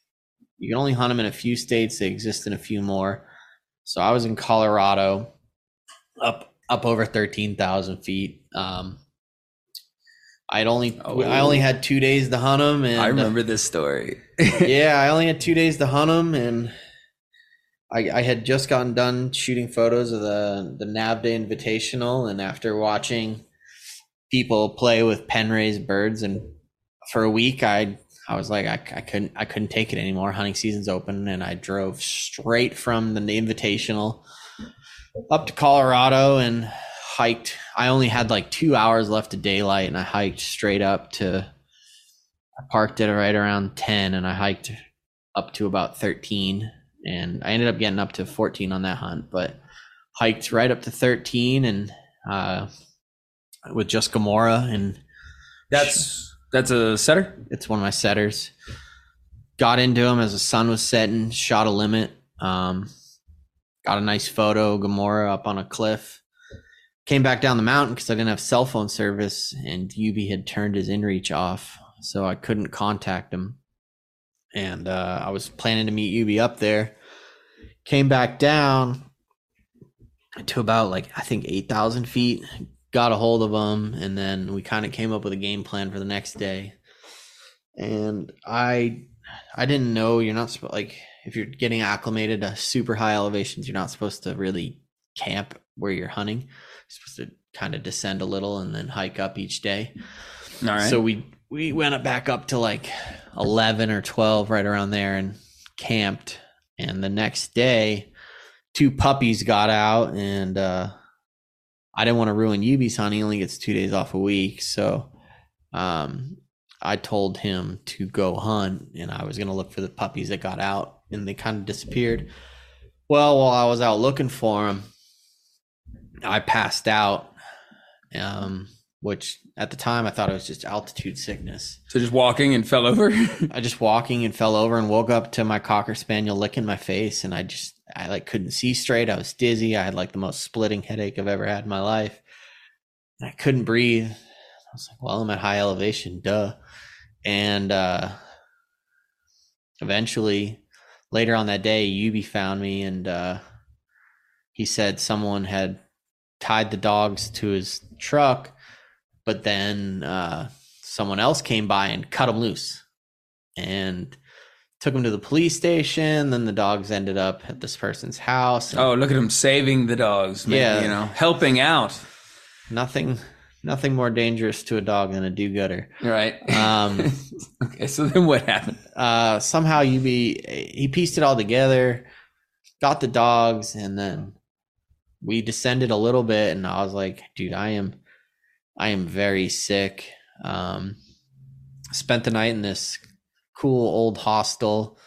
you can only hunt them in a few states. They exist in a few more. So I was in Colorado, up up over 13,000 feet. Um, I'd only I only had two days to hunt them, and I remember this story. yeah, I only had two days to hunt them, and I, I had just gotten done shooting photos of the the NAVHDA Invitational, and after watching people play with pen raised birds, and for a week, I I was like, I, I couldn't I couldn't take it anymore. Hunting season's open, and I drove straight from the Invitational up to Colorado and hiked. I only had like two hours left of daylight, and I hiked straight up to. I parked it right around 10 and I hiked up to about 13 and I ended up getting up to 14 on that hunt, but hiked right up to 13 and uh, with just Gamora and That's that's a setter. it's one of my setters. Got into him as the sun was setting, shot a limit. Um, got a nice photo, Gamora up on a cliff. Came back down the mountain because I didn't have cell phone service and Yubi had turned his inReach off, so I couldn't contact him. And uh, I was planning to meet Yubi up there. Came back down to about like I think eight thousand feet. Got a hold of them, and then we kind of came up with a game plan for the next day. And I, I didn't know you're not supposed like if you're getting acclimated to super high elevations, you're not supposed to really camp where you're hunting. You're supposed to kind of descend a little and then hike up each day. All right. So we we went up back up to like eleven or twelve, right around there, and camped. And the next day, two puppies got out, and uh, I didn't want to ruin Yubi's hunt. He only gets two days off a week, so um, I told him to go hunt, and I was gonna look for the puppies that got out, and they kind of disappeared. Well, while I was out looking for them, I passed out. Um, which at the time I thought it was just altitude sickness. so just walking and fell over. I just walking and fell over and woke up to my cocker spaniel licking my face, and I just I like couldn't see straight. I was dizzy. I had like the most splitting headache I've ever had in my life. And I couldn't breathe. I was like, well, I'm at high elevation, duh. And uh eventually later on that day, Yubi found me and uh he said someone had tied the dogs to his truck, but then uh someone else came by and cut them loose and took them to the police station. Then the dogs ended up at this person's house. and oh, look at him saving the dogs. ma- Yeah. You know, helping out. Nothing, nothing more dangerous to a dog than a do-gooder. Right. Um, okay. So then what happened? uh, somehow Yubi he pieced it all together, got the dogs, and then we descended a little bit, and I was like, dude, I am, I am very sick. Um, spent the night in this cool old hostel,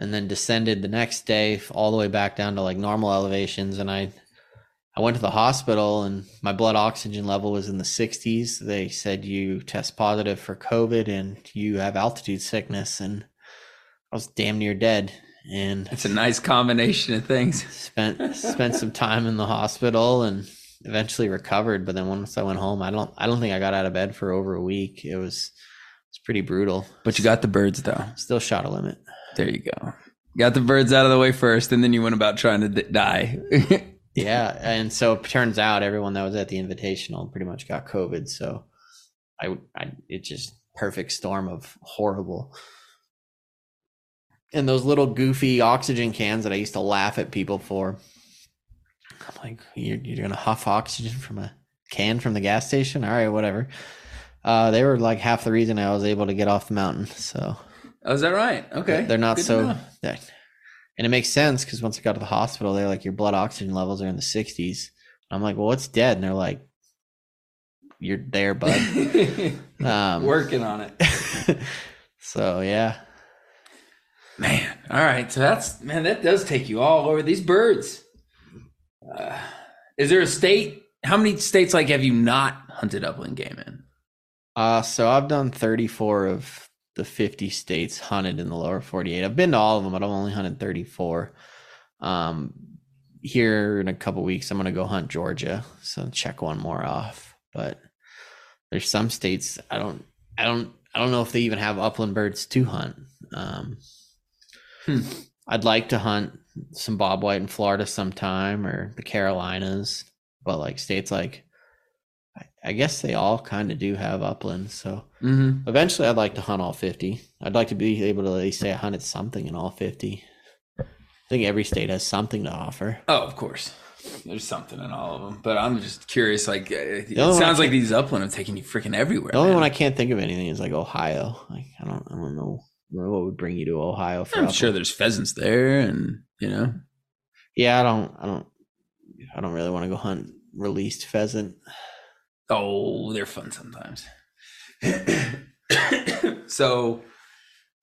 and then descended the next day all the way back down to like normal elevations, and I. I went to the hospital and my blood oxygen level was in the 60s. They said you test positive for COVID and you have altitude sickness, and I was damn near dead. And It's a nice combination of things. spent spent some time in the hospital and eventually recovered. But then once I went home, I don't I don't think I got out of bed for over a week. It was it was pretty brutal. But you got the birds though. Still shot a limit. There you go. Got the birds out of the way first, and then you went about trying to d- die. Yeah, and so it turns out everyone that was at the invitational pretty much got COVID. So I, I it just perfect storm of horrible. And those little goofy oxygen cans that I used to laugh at people for. I'm like, you're, you're gonna huff oxygen from a can from the gas station? All right, whatever. Uh, they were like half the reason I was able to get off the mountain. So oh, is that right? Okay. they're not Good so. and it makes sense because once I got to the hospital, they're like, your blood oxygen levels are in the 60s. I'm like, well, what's dead? And they're like, you're there, bud. um, Working on it. so yeah, Man, all right. So that's man, that does take you all over these birds. Uh, is there a state? How many states like have you not hunted upland game in? Uh, so I've done 34 of the 50 states hunted in the lower 48. I've been to all of them, but I've only hunted 34. Um, here in a couple weeks, I'm gonna go hunt Georgia, so check one more off. But there's some states I don't, I don't, I don't know if they even have upland birds to hunt. Um, Hmm. I'd like to hunt some bobwhite in Florida sometime or the Carolinas, but like states like, I, guess they all kind of do have uplands. So Mm-hmm. eventually, I'd like to hunt all 50. I'd like to be able to at least say I hunted something in all 50. I think every state has something to offer. Oh, of course. There's something in all of them, but I'm just curious. Like, uh, it only one I sounds like these upland have taken you freaking everywhere. The only man. one I can't think of anything is like Ohio. Like I don't, I don't know, I don't know what would bring you to Ohio. For I'm upland. sure there's pheasants there, and you know, Yeah, I don't, I don't, I don't really want to go hunt released pheasant. Oh, they're fun sometimes. so,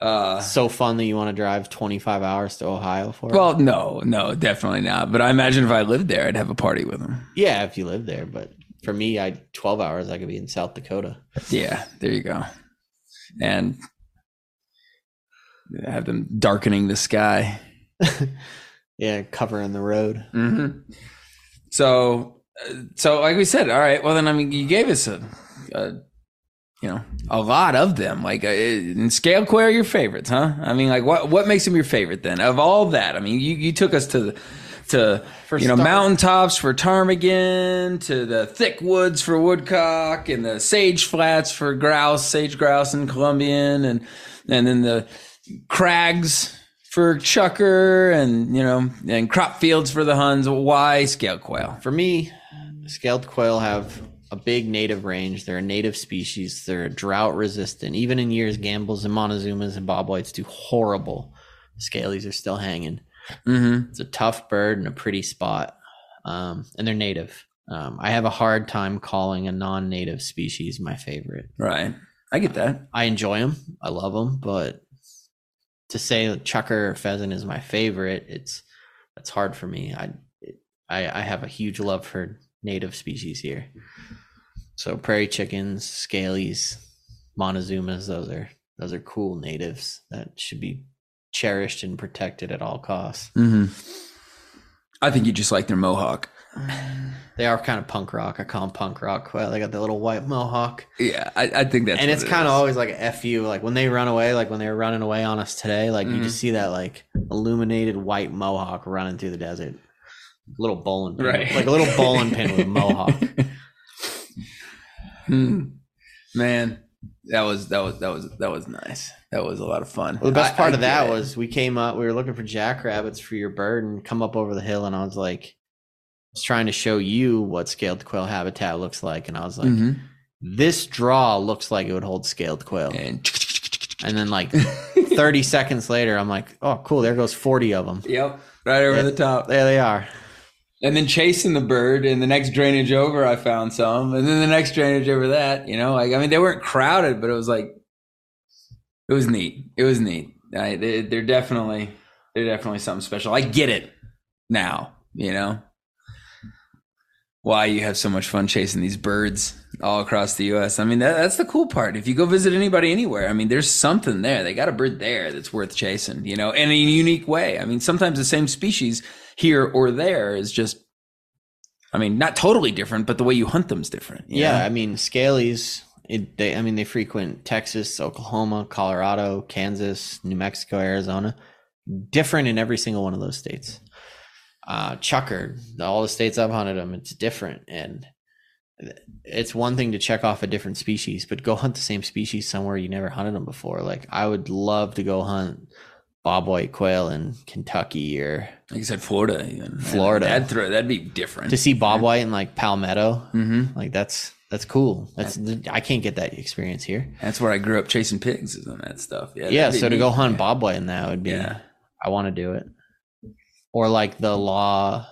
uh, so fun that you want to drive 25 hours to Ohio for. it. well, no, no, definitely not. But I imagine if I lived there, I'd have a party with them. yeah, if you live there, but for me, I 12 hours I could be in South Dakota. Yeah, there you go. And have them darkening the sky. Yeah, covering the road. Mm-hmm. So, so like we said, all right. Well, then I mean, you gave us a, a you know, a lot of them. Like, uh, and scale your favorites, huh? I mean, like, what what makes them your favorite then? Of all that, I mean, you you took us to the to For you know start- mountaintops for ptarmigan, to the thick woods for woodcock, and the sage flats for grouse, sage grouse and Columbian, and and then the crags for chukar, and you know, and crop fields for the Huns. Why scale quail? For me, scaled quail have a big native range. They're a native species. They're drought resistant. Even in years Gambel's and Montezumas and Bobwhites do horrible. Scalies are still hanging. Mm-hmm. It's a tough bird and a pretty spot. Um, and they're native. Um, I have a hard time calling a non-native species my favorite. Right, I get that. I enjoy them. I love them, but to say chukar or pheasant is my favorite, it's it's hard for me. I I, I have a huge love for native species here. So prairie chickens, scalies, Montezumas, those are those are cool natives that should be cherished and protected at all costs. Mm-hmm. I think you just like their mohawk. They are kind of punk rock. I call them punk rock. They got the little white mohawk. Yeah, I, I think that's and it's it kind of always like a fu like when they run away like when they were running away on us today like you Mhm. just see that like illuminated white mohawk running through the desert little bowling pin Right. like a little bowling pin with a mohawk Hmm. Man, that was that was that was that was nice. That was a lot of fun. well, the best part I of that was we came up we were looking for jackrabbits for your bird and come up over the hill and i was like I was trying to show you what scaled quail habitat looks like and i was like Mhm. this draw looks like it would hold scaled quail and and then like 30 seconds later i'm like oh cool there goes 40 of them yep, right over Yeah. the top. there they are And then chasing the bird, and the next drainage over, I found some, and then the next drainage over that. You know, like I mean, they weren't crowded, but it was like it was neat. It was neat. I, they, they're definitely they're definitely something special. I get it now. You know why you have so much fun chasing these birds all across the U.S. I mean, that, that's the cool part. If you go visit anybody anywhere, I mean, there's something there. They got a bird there that's worth chasing. You know, in a unique way. I mean, sometimes the same species here or there is just. I mean, not totally different, but the way you hunt them is different. Yeah, know? I mean scalies. It, they, I mean, they frequent Texas, Oklahoma, Colorado, Kansas, New Mexico, Arizona. Different in every single one of those states. Uh, chukar, all the states I've hunted them, it's different, and it's one thing to check off a different species, but go hunt the same species somewhere you never hunted them before. Like I would love to go hunt bobwhite quail in Kentucky or like you said, Florida, even Florida. That'd throw that'd be different to see bobwhite in like Palmetto. Mm-hmm. Like that's that's cool. That's I can't get that experience here. That's where I grew up chasing pigs and that stuff. Yeah, Yeah, so to neat. go hunt bobwhite in that would be Yeah. I want to do it. Or like the law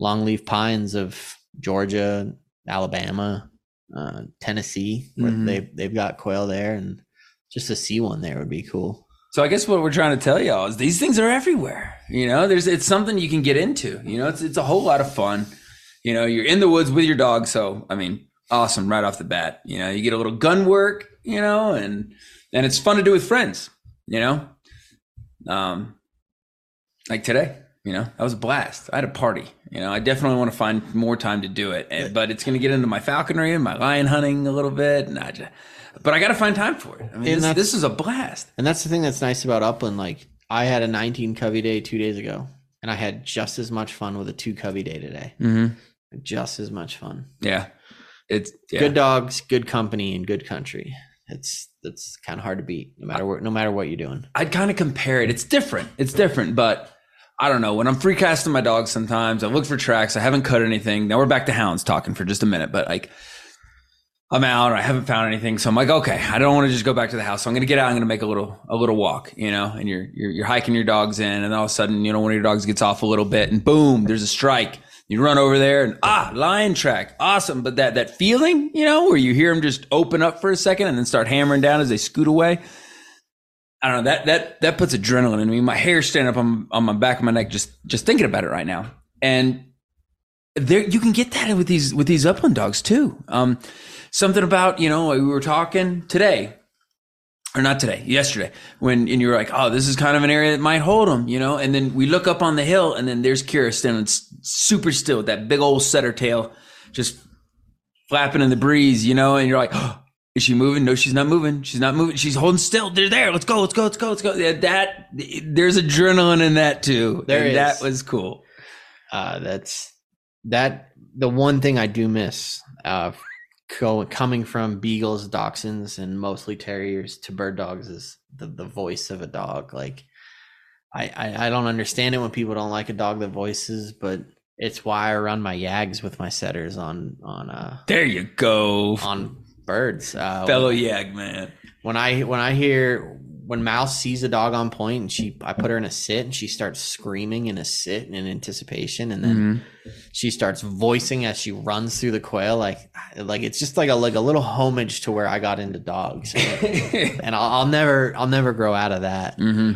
longleaf pines of Georgia, Alabama, uh, Tennessee, where Mhm. they they've got quail there and just to see one there would be cool. So I guess what we're trying to tell y'all is these things are everywhere. You know, there's it's something you can get into. You know, it's it's a whole lot of fun. You know, you're in the woods with your dog, so I mean, awesome right off the bat. You know, you get a little gun work, you know, and and it's fun to do with friends. You know, um, like today. You know, that was a blast. I had a party. You know, I definitely want to find more time to do it, and, but it's going to get into my falconry and my lion hunting a little bit, and I just, but I got to find time for it. I mean, this, this is a blast. And that's the thing that's nice about Upland. Like I had a 19 covey day two days ago, and I had just as much fun with a two covey day today. Mm-hmm. Just as much fun. Yeah, it's yeah. Good dogs, good company, and good country. It's that's kind of hard to beat, no matter what. No matter what you're doing. I'd kind of compare it. It's different. It's different, but I don't know. When I'm free casting my dogs, sometimes I look for tracks. I haven't cut anything. Now we're back to hounds talking for just a minute, but like I'm out. Or I haven't found anything, so I'm like, okay, I don't want to just go back to the house. So I'm gonna get out. I'm gonna make a little a little walk, you know. And you're you're, you're hiking your dogs in, and all of a sudden, you know, one of your dogs gets off a little bit, and boom, there's a strike. You run over there and ah, lion track, awesome. But that that feeling, you know, where you hear them just open up for a second and then start hammering down as they scoot away. I don't know that that that puts adrenaline in me. My hair's standing up on, on my back of my neck just just thinking about it right now. And there you can get that with these with these upland dogs too. Um, something about you know we were talking today or not today, yesterday, when and you were like, oh, this is kind of an area that might hold them, you know. And then we look up on the hill, and then there's Kira standing super still with that big old setter tail, just flapping in the breeze, you know. And you're like, oh, is she moving? No, she's not moving. She's not moving. She's holding still. They're there. Let's go. Let's go. Let's go. Let's go. Yeah, that there's adrenaline in that too. There and is. That was cool. Uh, that's that. The one thing I do miss, uh, go, coming from beagles, dachshunds, and mostly terriers to bird dogs is the the voice of a dog. Like, I, I I don't understand it when people don't like a dog that voices, but it's why I run my yags with my setters on on uh There you go, on birds. Uh, fellow Yag man. when I when I hear when Mouse sees a dog on point and she I put her in a sit and she starts screaming in a sit in anticipation and then Mm-hmm. she starts voicing as she runs through the quail like like it's just like a like a little homage to where I got into dogs and I'll, I'll never I'll never grow out of that hmm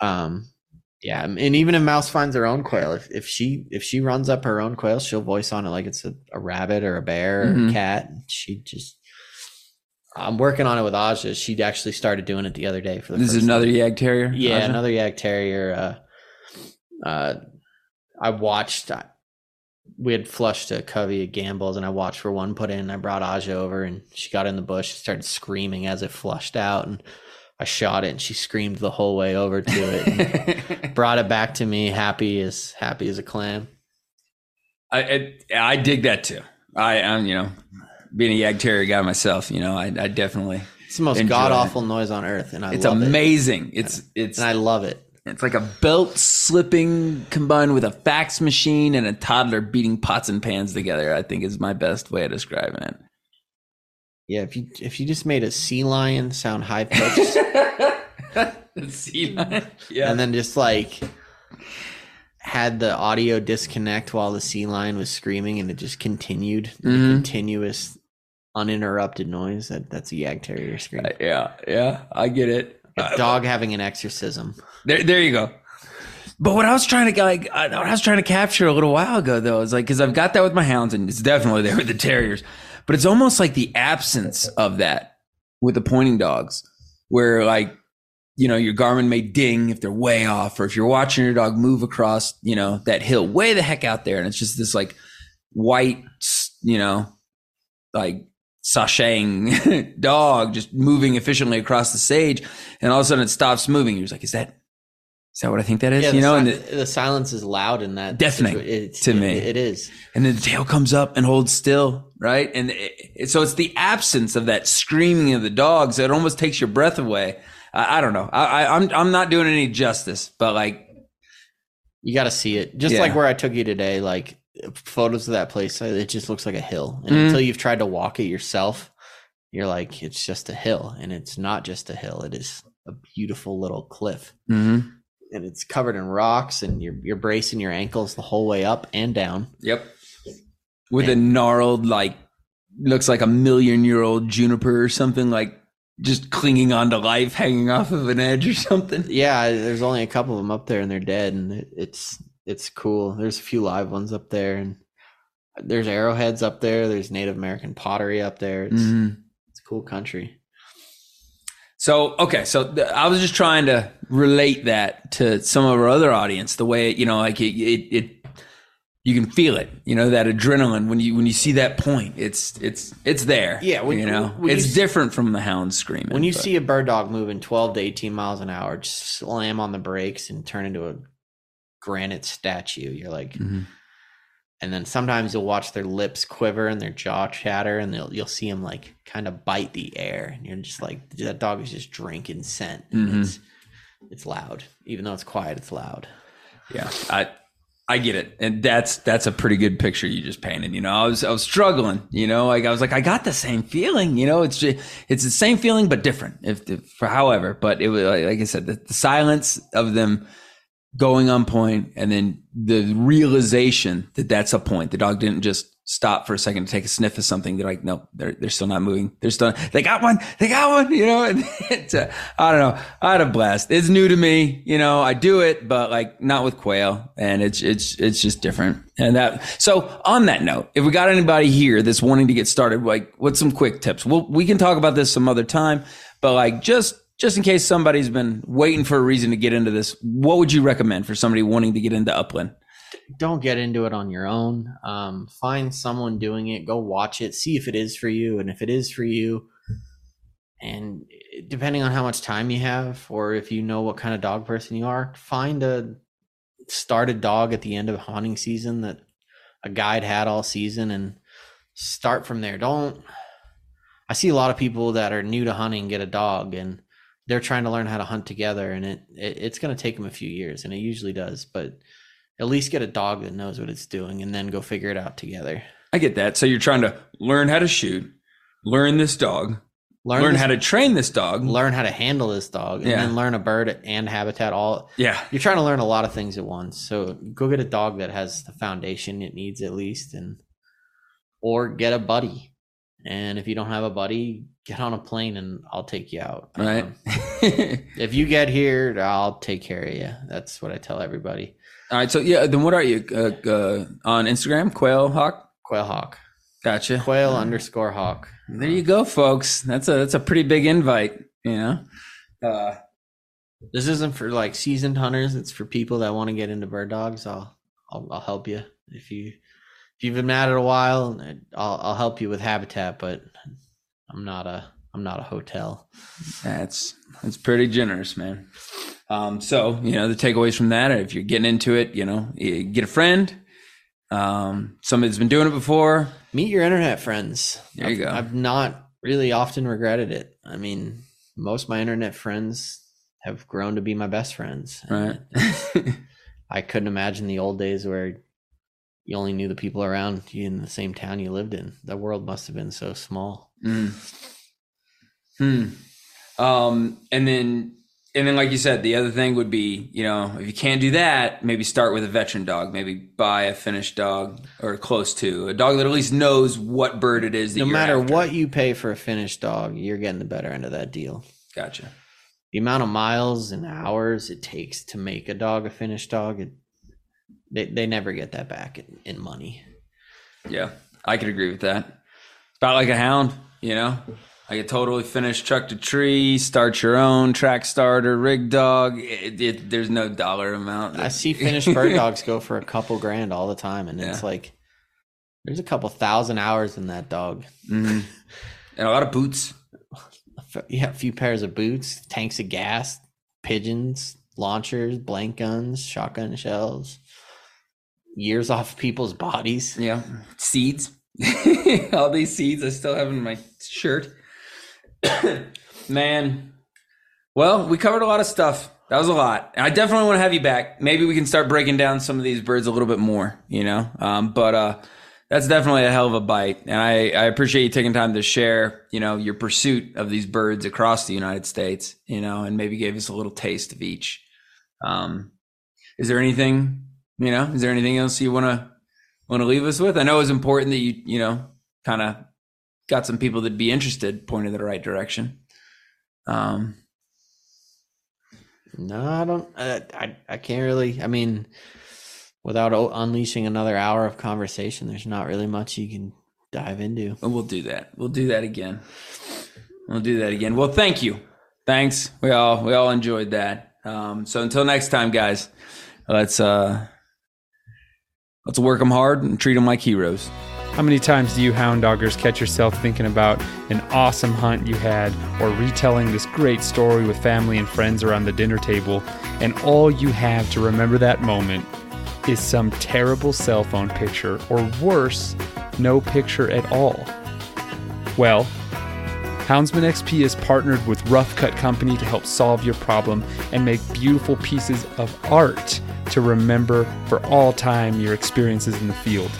um yeah and even if Mouse finds her own quail if, if she if she runs up her own quail she'll voice on it like it's a, a rabbit or a bear or Mhm. a cat she just I'm working on it with Aja. She actually started doing it the other day for the This is another time. Yag Terrier. Yeah, Aja? another Yak Terrier. Uh, uh, I watched. uh, We had flushed a covey of Gambel's, and I watched for one put in. I brought Aja over, and she got in the bush, started screaming as it flushed out, and I shot it, and she screamed the whole way over to it. and brought it back to me, happy as happy as a clam. I, I I dig that too. I am you know being a Yag Terrier guy myself. You know I, I definitely It's the most god awful noise on earth, and I it's love it. amazing. It's it's and I love it. it's like a belt slipping combined with a fax machine and a toddler beating pots and pans together. I think is my best way of describing it. Yeah, if you if you just made a sea lion sound high pitched. See, yeah, and then just like had the audio disconnect while the sea lion was screaming and it just continued the Mhm. continuous uninterrupted noise that that's a yag terrier scream Uh, yeah, yeah. I get it. a dog having an exorcism There, there you go. But what I was trying to like, I- what I was trying to capture a little while ago, though, is like because I've got that with my hounds, and it's definitely there with the terriers. But it's almost like the absence of that with the pointing dogs, where like, you know, your Garmin may ding if they're way off, or if you're watching your dog move across, you know, that hill way the heck out there, and it's just this like white, you know, like sashaying dog just moving efficiently across the sage, and all of a sudden it stops moving. He was like, "Is that is that what I think that is?" yeah you know, si- and the, the silence is loud in that Deafening to it- me. it is and then the tail comes up and holds still, right? And it- so it's the absence of that screaming of the dogs that almost takes your breath away. I, I don't know. I, I, I'm I'm not doing any justice, but like, you got to see it just Yeah. like where i took you today like photos of that place it just looks like a hill and Mhm. until you've tried to walk it yourself you're like it's just a hill and it's not just a hill it is a beautiful little cliff mhm. and it's covered in rocks and you're you're bracing your ankles the whole way up and down. yep, with a gnarled like looks like a million year old juniper or something like just clinging on to life, hanging off of an edge or something. Yeah, there's only a couple of them up there and they're dead and it's it's cool. There's a few live ones up there and there's arrowheads up there. There's Native American pottery up there. It's Mhm. it's cool country. So okay, so th- I was just trying to relate that to some of our other audience. The way you know, like it, it, it you can feel it. You know that adrenaline when you when you see that point. It's it's it's there. Yeah, when- you know, when you it's s- different from the hound screaming. When you but- see a bird dog moving 12 to 18 miles an hour, just slam on the brakes and turn into a granite statue, you're like, Mhm. and then sometimes you'll watch their lips quiver and their jaw chatter, and they'll, you'll see them like kind of bite the air, and you're just like, that dog is just drinking scent. And Mhm. It's it's loud, even though it's quiet. It's loud. Yeah, I I get it, and that's that's a pretty good picture you just painted. You know, I was I was struggling. You know, like I was like I got the same feeling. You know, it's just it's the same feeling but different. If, if for however, but it was like, I said, the, the silence of them going on point, and then the realization that that's a point. The dog didn't just stop for a second to take a sniff of something. They're like, no, they're they're still not moving. They're still they got one. They got one. You know, and uh, I don't know. I had a blast. It's new to me. You know, I do it, but like not with quail, and it's it's it's just different. And that so on that note, if we got anybody here that's wanting to get started, like what's some quick tips? Well, we can talk about this some other time, but like just just in case somebody's been waiting for a reason to get into this, what would you recommend for somebody wanting to get into upland? Don't get into it on your own. Um, find someone doing it. Go watch it. See if it is for you, and if it is for you, and depending on how much time you have, or if you know what kind of dog person you are, find a started dog at the end of hunting season that a guide had all season, and start from there. Don't. I see a lot of people that are new to hunting get a dog and they're trying to learn how to hunt together, and it, it it's going to take them a few years, and it usually does, but at least get a dog that knows what it's doing and then go figure it out together. I get that. So you're trying to learn how to shoot, learn this dog, learn, this- how to train this dog. learn how to handle this dog and Yeah. then learn a bird and habitat all yeah. you're trying to learn a lot of things at once. So go get a dog that has the foundation it needs at least and or get a buddy. And if you don't have a buddy, get on a plane and I'll take you out. Right. Um, if you get here, I'll take care of you. That's what I tell everybody. All right. So yeah, then what are you uh, uh, on Instagram? Quail Hawk. Quail hawk. Gotcha. Quail underscore hawk. There you go, folks. That's a that's a pretty big invite. You know. Uh, This isn't for like seasoned hunters. It's for people that want to get into bird dogs. I'll I'll, I'll help you if you if you've been at it a while. I'll I'll help you with habitat, but I'm not a I'm not a hotel. That's that's pretty generous, man. Um, so you know the takeaways from that, if you're getting into it, you know, you get a friend, um, somebody that's been doing it before. Meet your internet friends. There you I've- go. I've not really often regretted it. I mean, most of my internet friends have grown to be my best friends. Right. I couldn't imagine the old days where you only knew the people around you in the same town you lived in. The world must have been so small. Mm. Hmm. Um, and then, and then, like you said, the other thing would be, you know, if you can't do that, maybe start with a veteran dog. Maybe buy a finished dog or close to a dog that at least knows what bird it is. That no matter after. what you pay for a finished dog, you're getting the better end of that deal. Gotcha. The amount of miles and hours it takes to make a dog a finished dog, it, they they never get that back in, in money. Yeah, I could agree with that. About like a hound, you know, like a totally finished truck to tree, start your own track starter, rig dog. It, it, there's no dollar amount. I see finished bird dogs go for a couple grand all the time, and it's like there's a couple thousand hours in that dog. Mhm. and a lot of boots. Yeah, a few pairs of boots, tanks of gas, pigeons, launchers, blank guns, shotgun shells, years off people's bodies. Yeah, seeds. All these seeds I still have in my shirt. Man, well, we covered a lot of stuff. That was a lot. I definitely want to have you back. Maybe we can start breaking down some of these birds a little bit more, you know? Um, but uh, that's definitely a hell of a bite. And I, I appreciate you taking time to share, you know, your pursuit of these birds across the United States, you know, and maybe gave us a little taste of each. Um, is there anything, you know, is there anything else you want to want to leave us with? I know it's important that you, you know, kind of got some people that'd be interested, pointed in the right direction. Um, No, I don't. Uh, I I can't really. I mean, without o- unleashing another hour of conversation, there's not really much you can dive into. And we'll do that. We'll do that again. We'll do that again. Well, thank you. Thanks. We all we all enjoyed that. Um, so until next time, guys, let's uh let's work them hard and treat them like heroes. How many times do you hound doggers catch yourself thinking about an awesome hunt you had or retelling this great story with family and friends around the dinner table, and all you have to remember that moment is some terrible cell phone picture, or worse, no picture at all? Well, Houndsman XP is partnered with Rough Cut Company to help solve your problem and make beautiful pieces of art to remember for all time your experiences in the field.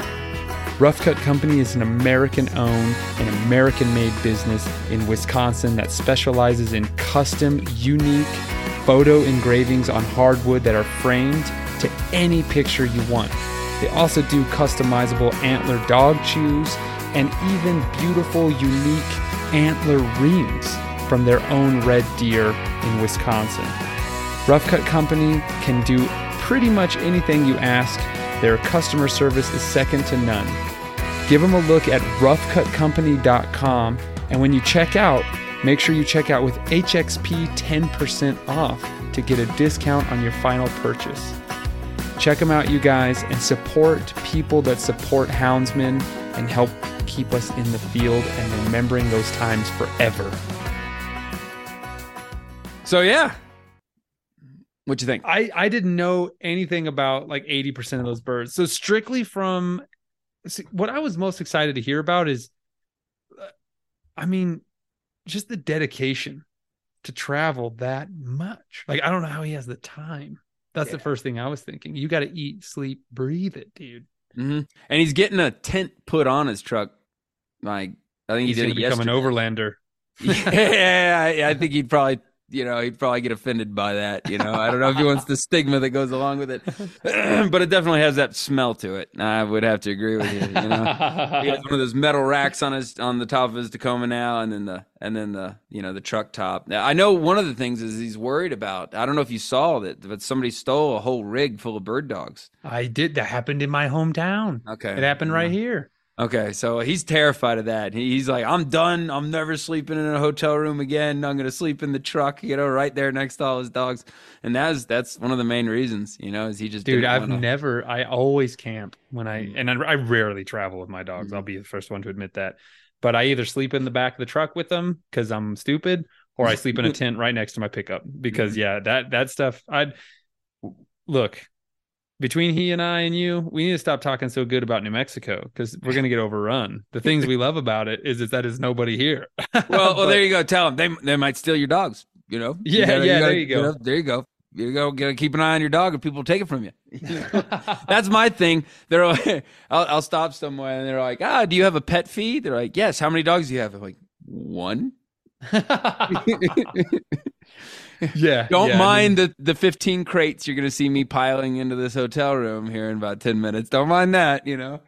Rough Cut Company is an American owned and American made business in Wisconsin that specializes in custom, unique photo engravings on hardwood that are framed to any picture you want. They also do customizable antler dog chews and even beautiful, unique antler rings from their own red deer in Wisconsin. Rough Cut Company can do pretty much anything you ask. Their customer service is second to none. Give them a look at roughcutcompany.com, and when you check out, make sure you check out with HXP 10% off to get a discount on your final purchase. Check them out, you guys, and support people that support houndsmen and help keep us in the field and remembering those times forever. So yeah. What do you think? I I didn't know anything about like 80% of those birds. So strictly from see, what I was most excited to hear about is uh, I mean just the dedication to travel that much. Like I don't know how he has the time. That's the first thing I was thinking. You got to eat, sleep, breathe it, dude. hmm And he's getting a tent put on his truck. Like I think he He's did going it to become an overlander. yeah, I think he'd probably, you know, he'd probably get offended by that. You know, I don't know if he wants the stigma that goes along with it, but it definitely has that smell to it. I would have to agree with you. You know, he has one of those metal racks on his on the top of his Tacoma now, and then the and then the you know the truck top. Now I know one of the things is he's worried about. I don't know if you saw that, but somebody stole a whole rig full of bird dogs. I did that happened in my hometown. Okay, It happened right mm-hmm. here. Okay, so he's terrified of that. He's like, I'm done. I'm never sleeping in a hotel room again. I'm gonna sleep in the truck, you know, right there next to all his dogs. And that's that's one of the main reasons, you know, is he just Dude, I've wanna- never. I always camp when I Mm. and I, I rarely travel with my dogs. Mm. I'll be the first one to admit that. But I either sleep in the back of the truck with them because I'm stupid, or I sleep in a tent right next to my pickup. Because Mm-hmm. yeah, that that stuff. I'd look between he and I and you, we need to stop talking so good about New Mexico because we're gonna get overrun. The things we love about it is that that is nobody here. Well, well, But- there you go. Tell them they they might steal your dogs. You know. Yeah, gotta- yeah, gotta- there you go. know, there you go. You go. Gotta keep an eye on your dog, or people take it from you. That's my thing. They're like, I'll, I'll stop somewhere, and they're like, "Ah, do you have a pet fee?" They're like, "Yes." How many dogs do you have? I'm like, one. yeah. Don't yeah, I mind mean- the the 15 crates you're gonna see me piling into this hotel room here in about 10 minutes. Don't mind that. You know.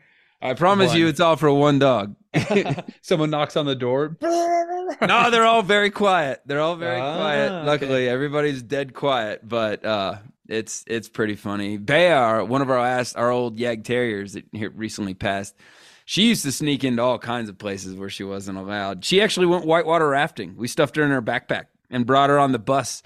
I promise you, it's all for one dog. Someone knocks on the door. no, they're all very quiet. They're all very Ah, quiet. Luckily, everybody's dead quiet, but uh it's it's pretty funny. Bayar, one of our last our old Jagd Terriers that here recently passed, she used to sneak into all kinds of places where she wasn't allowed. She actually went whitewater rafting. We stuffed her in her backpack and brought her on the bus,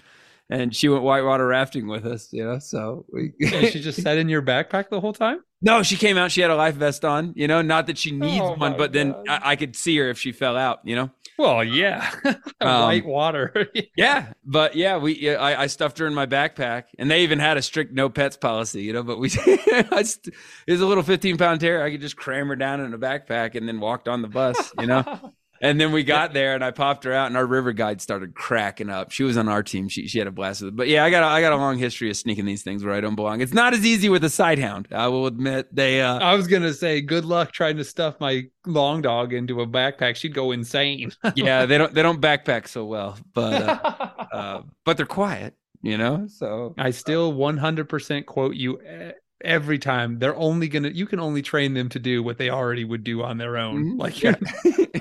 and she went whitewater rafting with us. You know, so we. She just sat in your backpack the whole time. No, she came out. She had a life vest on. You know, not that she needs Oh one, but then I, I could see her if she fell out. You know. Well, yeah, Um, white water. Yeah, but yeah, we yeah, I, I stuffed her in my backpack, and they even had a strict no pets policy, you know. But we, I st- it was a little fifteen pound terrier. I could just cram her down in a backpack and then walked on the bus, you know. And then we got there, and I popped her out, and our river guide started cracking up. She was on our team. She she had a blast with it. But yeah, I got a, I got a long history of sneaking these things where I don't belong. It's not as easy with a sighthound. I will admit. They uh, I was gonna say, good luck trying to stuff my long dog into a backpack. She'd go insane. yeah, they don't they don't backpack so well, but uh, uh, but they're quiet, you know. So I still 100% quote you e- every time. They're only gonna. You can only train them to do what they already would do on their own. Mhm. Like you're,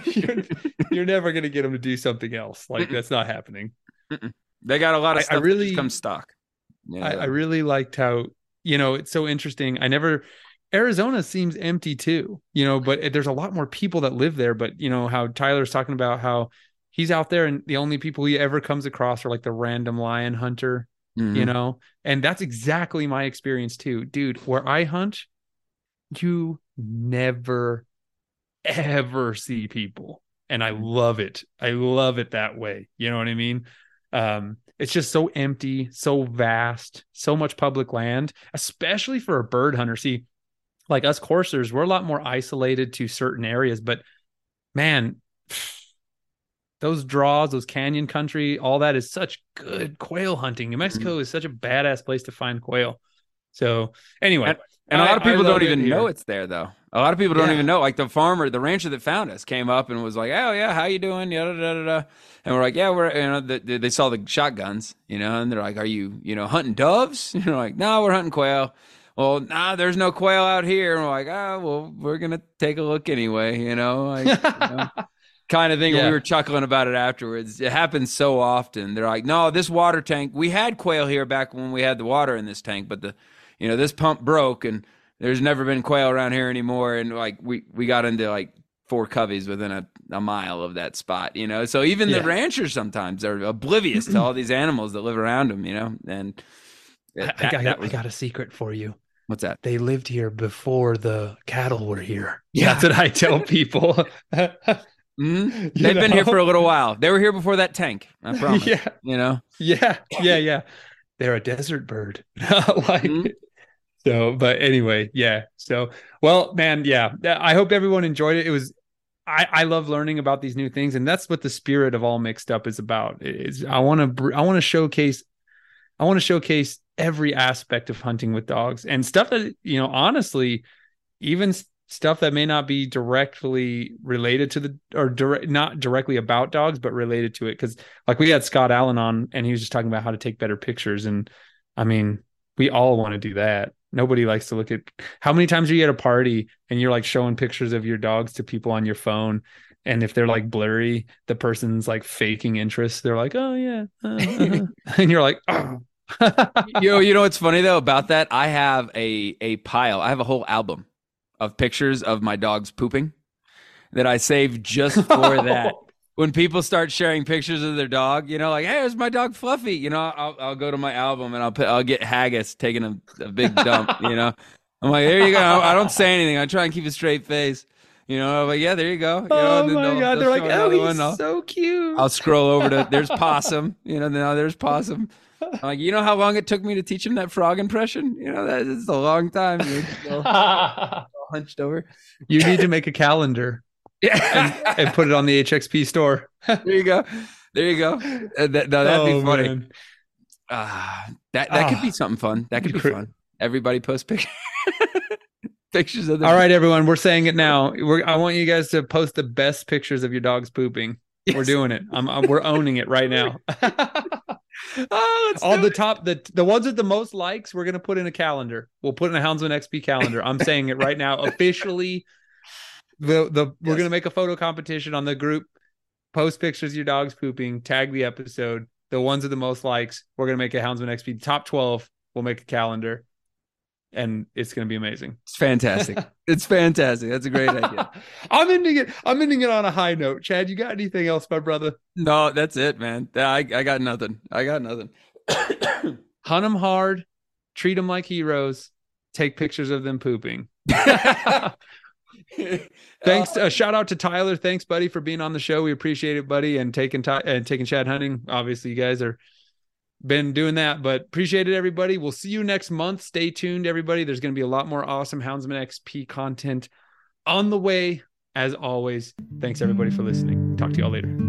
you're, you're never gonna get them to do something else. Like that's not happening. They got a lot of I- I stuff. really- really come stock. Yeah, I, I really liked how you know, it's so interesting. I never Arizona seems empty too, you know, but there's a lot more people that live there. But you know how Tyler's talking about how he's out there and the only people he ever comes across are like the random lion hunter, Mhm. you know, and that's exactly my experience too, dude. Where I hunt, you never ever see people, and I love it. I love it that way. You know what I mean? Um, it's just so empty, so vast, so much public land, especially for a bird hunter. See, like us coursers, we're a lot more isolated to certain areas, but man, those draws, those canyon country, all that is such good quail hunting. New Mexico mm-hmm. is such a badass place to find quail. So anyway, And a I- lot of people don't even here. know it's there, though. A lot of people don't Yeah. even know. Like the farmer, the rancher that found us came up and was like, "Oh yeah, how you doing?" Yada da da da. And we're like, "Yeah, we're." You know, the, the- they saw the shotguns, you know, and they're like, "Are you, you know, hunting doves?" And we're like, "No, we're hunting quail." Well, nah, there's no quail out here. And we're like, "Oh, well, we're gonna take a look anyway," you know, like, you know, kind of thing. Yeah. We were chuckling about it afterwards. It happens so often. They're like, "No, this water tank. We had quail here back when we had the water in this tank, but the, you know, this pump broke and." there's never been quail around here anymore and like we we got into like four coveys within a, a mile of that spot you know so even Yeah. the ranchers sometimes are oblivious to all these animals that live around them you know and I, that- I got, that was- I got a secret for you. what's that They lived here before the cattle were here. Yeah. That's what I tell people. Mhm. They've been here for a little while they were here before that tank i promise yeah, you know yeah, yeah, yeah. They're a desert bird. like Mhm. so, but anyway, yeah. So, well, man, yeah. I hope everyone enjoyed it. It was I, I love learning about these new things, and that's what the spirit of all mixed up is about. Is I want to I want to showcase I want to showcase every aspect of hunting with dogs and stuff that you know honestly, even stuff that may not be directly related to the or direct not directly about dogs, but related to it. Because like we had Scott Allen on, and he was just talking about how to take better pictures, and I mean we all want to do that. Nobody likes to look at how many times are you at a party and you're like showing pictures of your dogs to people on your phone. And if they're like blurry, the person's like faking interest. They're like, oh, yeah. uh, uh-huh." and you're like, oh. you know, you know what's funny though about that? I have a a pile. I have a whole album of pictures of my dogs pooping that I save just for that. When people start sharing pictures of their dog, you know, like, "Hey, there's my dog Fluffy," you know, I'll I'll go to my album and I'll put I'll get Haggis taking a, a big dump, you know. I'm like, there you go. I don't say anything. I try and keep a straight face, you know. I'm like, yeah, there you go. You know, oh my they'll- God. they'll They're like, oh, he's. So cute. I'll scroll over to there's possum. You know, now oh, there's possum. I'm like, you know how long it took me to teach him that frog impression? You know, that is a long time. You're still hunched over. you need to make a calendar Yeah. and put it on the HXP store. there you go. There you go. Uh, that, no, that'd Oh, be funny. man. Ah, that that could Ah. be something fun. That could be Cra- fun. Everybody post pictures. pictures of them. All right, everyone, we're saying it now. We're, I want you guys to post the best pictures of your dogs pooping. We're doing it. I'm, I'm- we're owning it right now. Oh, All the it. top, the the ones with the most likes, we're gonna put in a calendar. We'll put in a Houndsman XP calendar. I'm saying it right now, officially. The the we're gonna make a photo competition on the group. Post pictures of your dogs pooping. Tag the episode. The ones with the most likes, we're gonna make a Houndsman XP top twelve. We'll make a calendar, and it's gonna be amazing. It's fantastic. it's fantastic. That's a great idea. I'm ending it. I'm ending it on a high note. Chad, you got anything else, my brother? No, that's it, man. I I got nothing. I got nothing. Hunt them hard, treat them like heroes, take pictures of them pooping. Thanks. uh, shout out to Tyler. Thanks, buddy, for being on the show. We appreciate it, buddy, and taking Ty- and taking Chad hunting. Obviously, you guys are been doing that, but appreciate it, everybody. We'll see you next month. Stay tuned, everybody. There's going to be a lot more awesome Houndsman XP content on the way. As always, thanks everybody for listening. Talk to y'all later.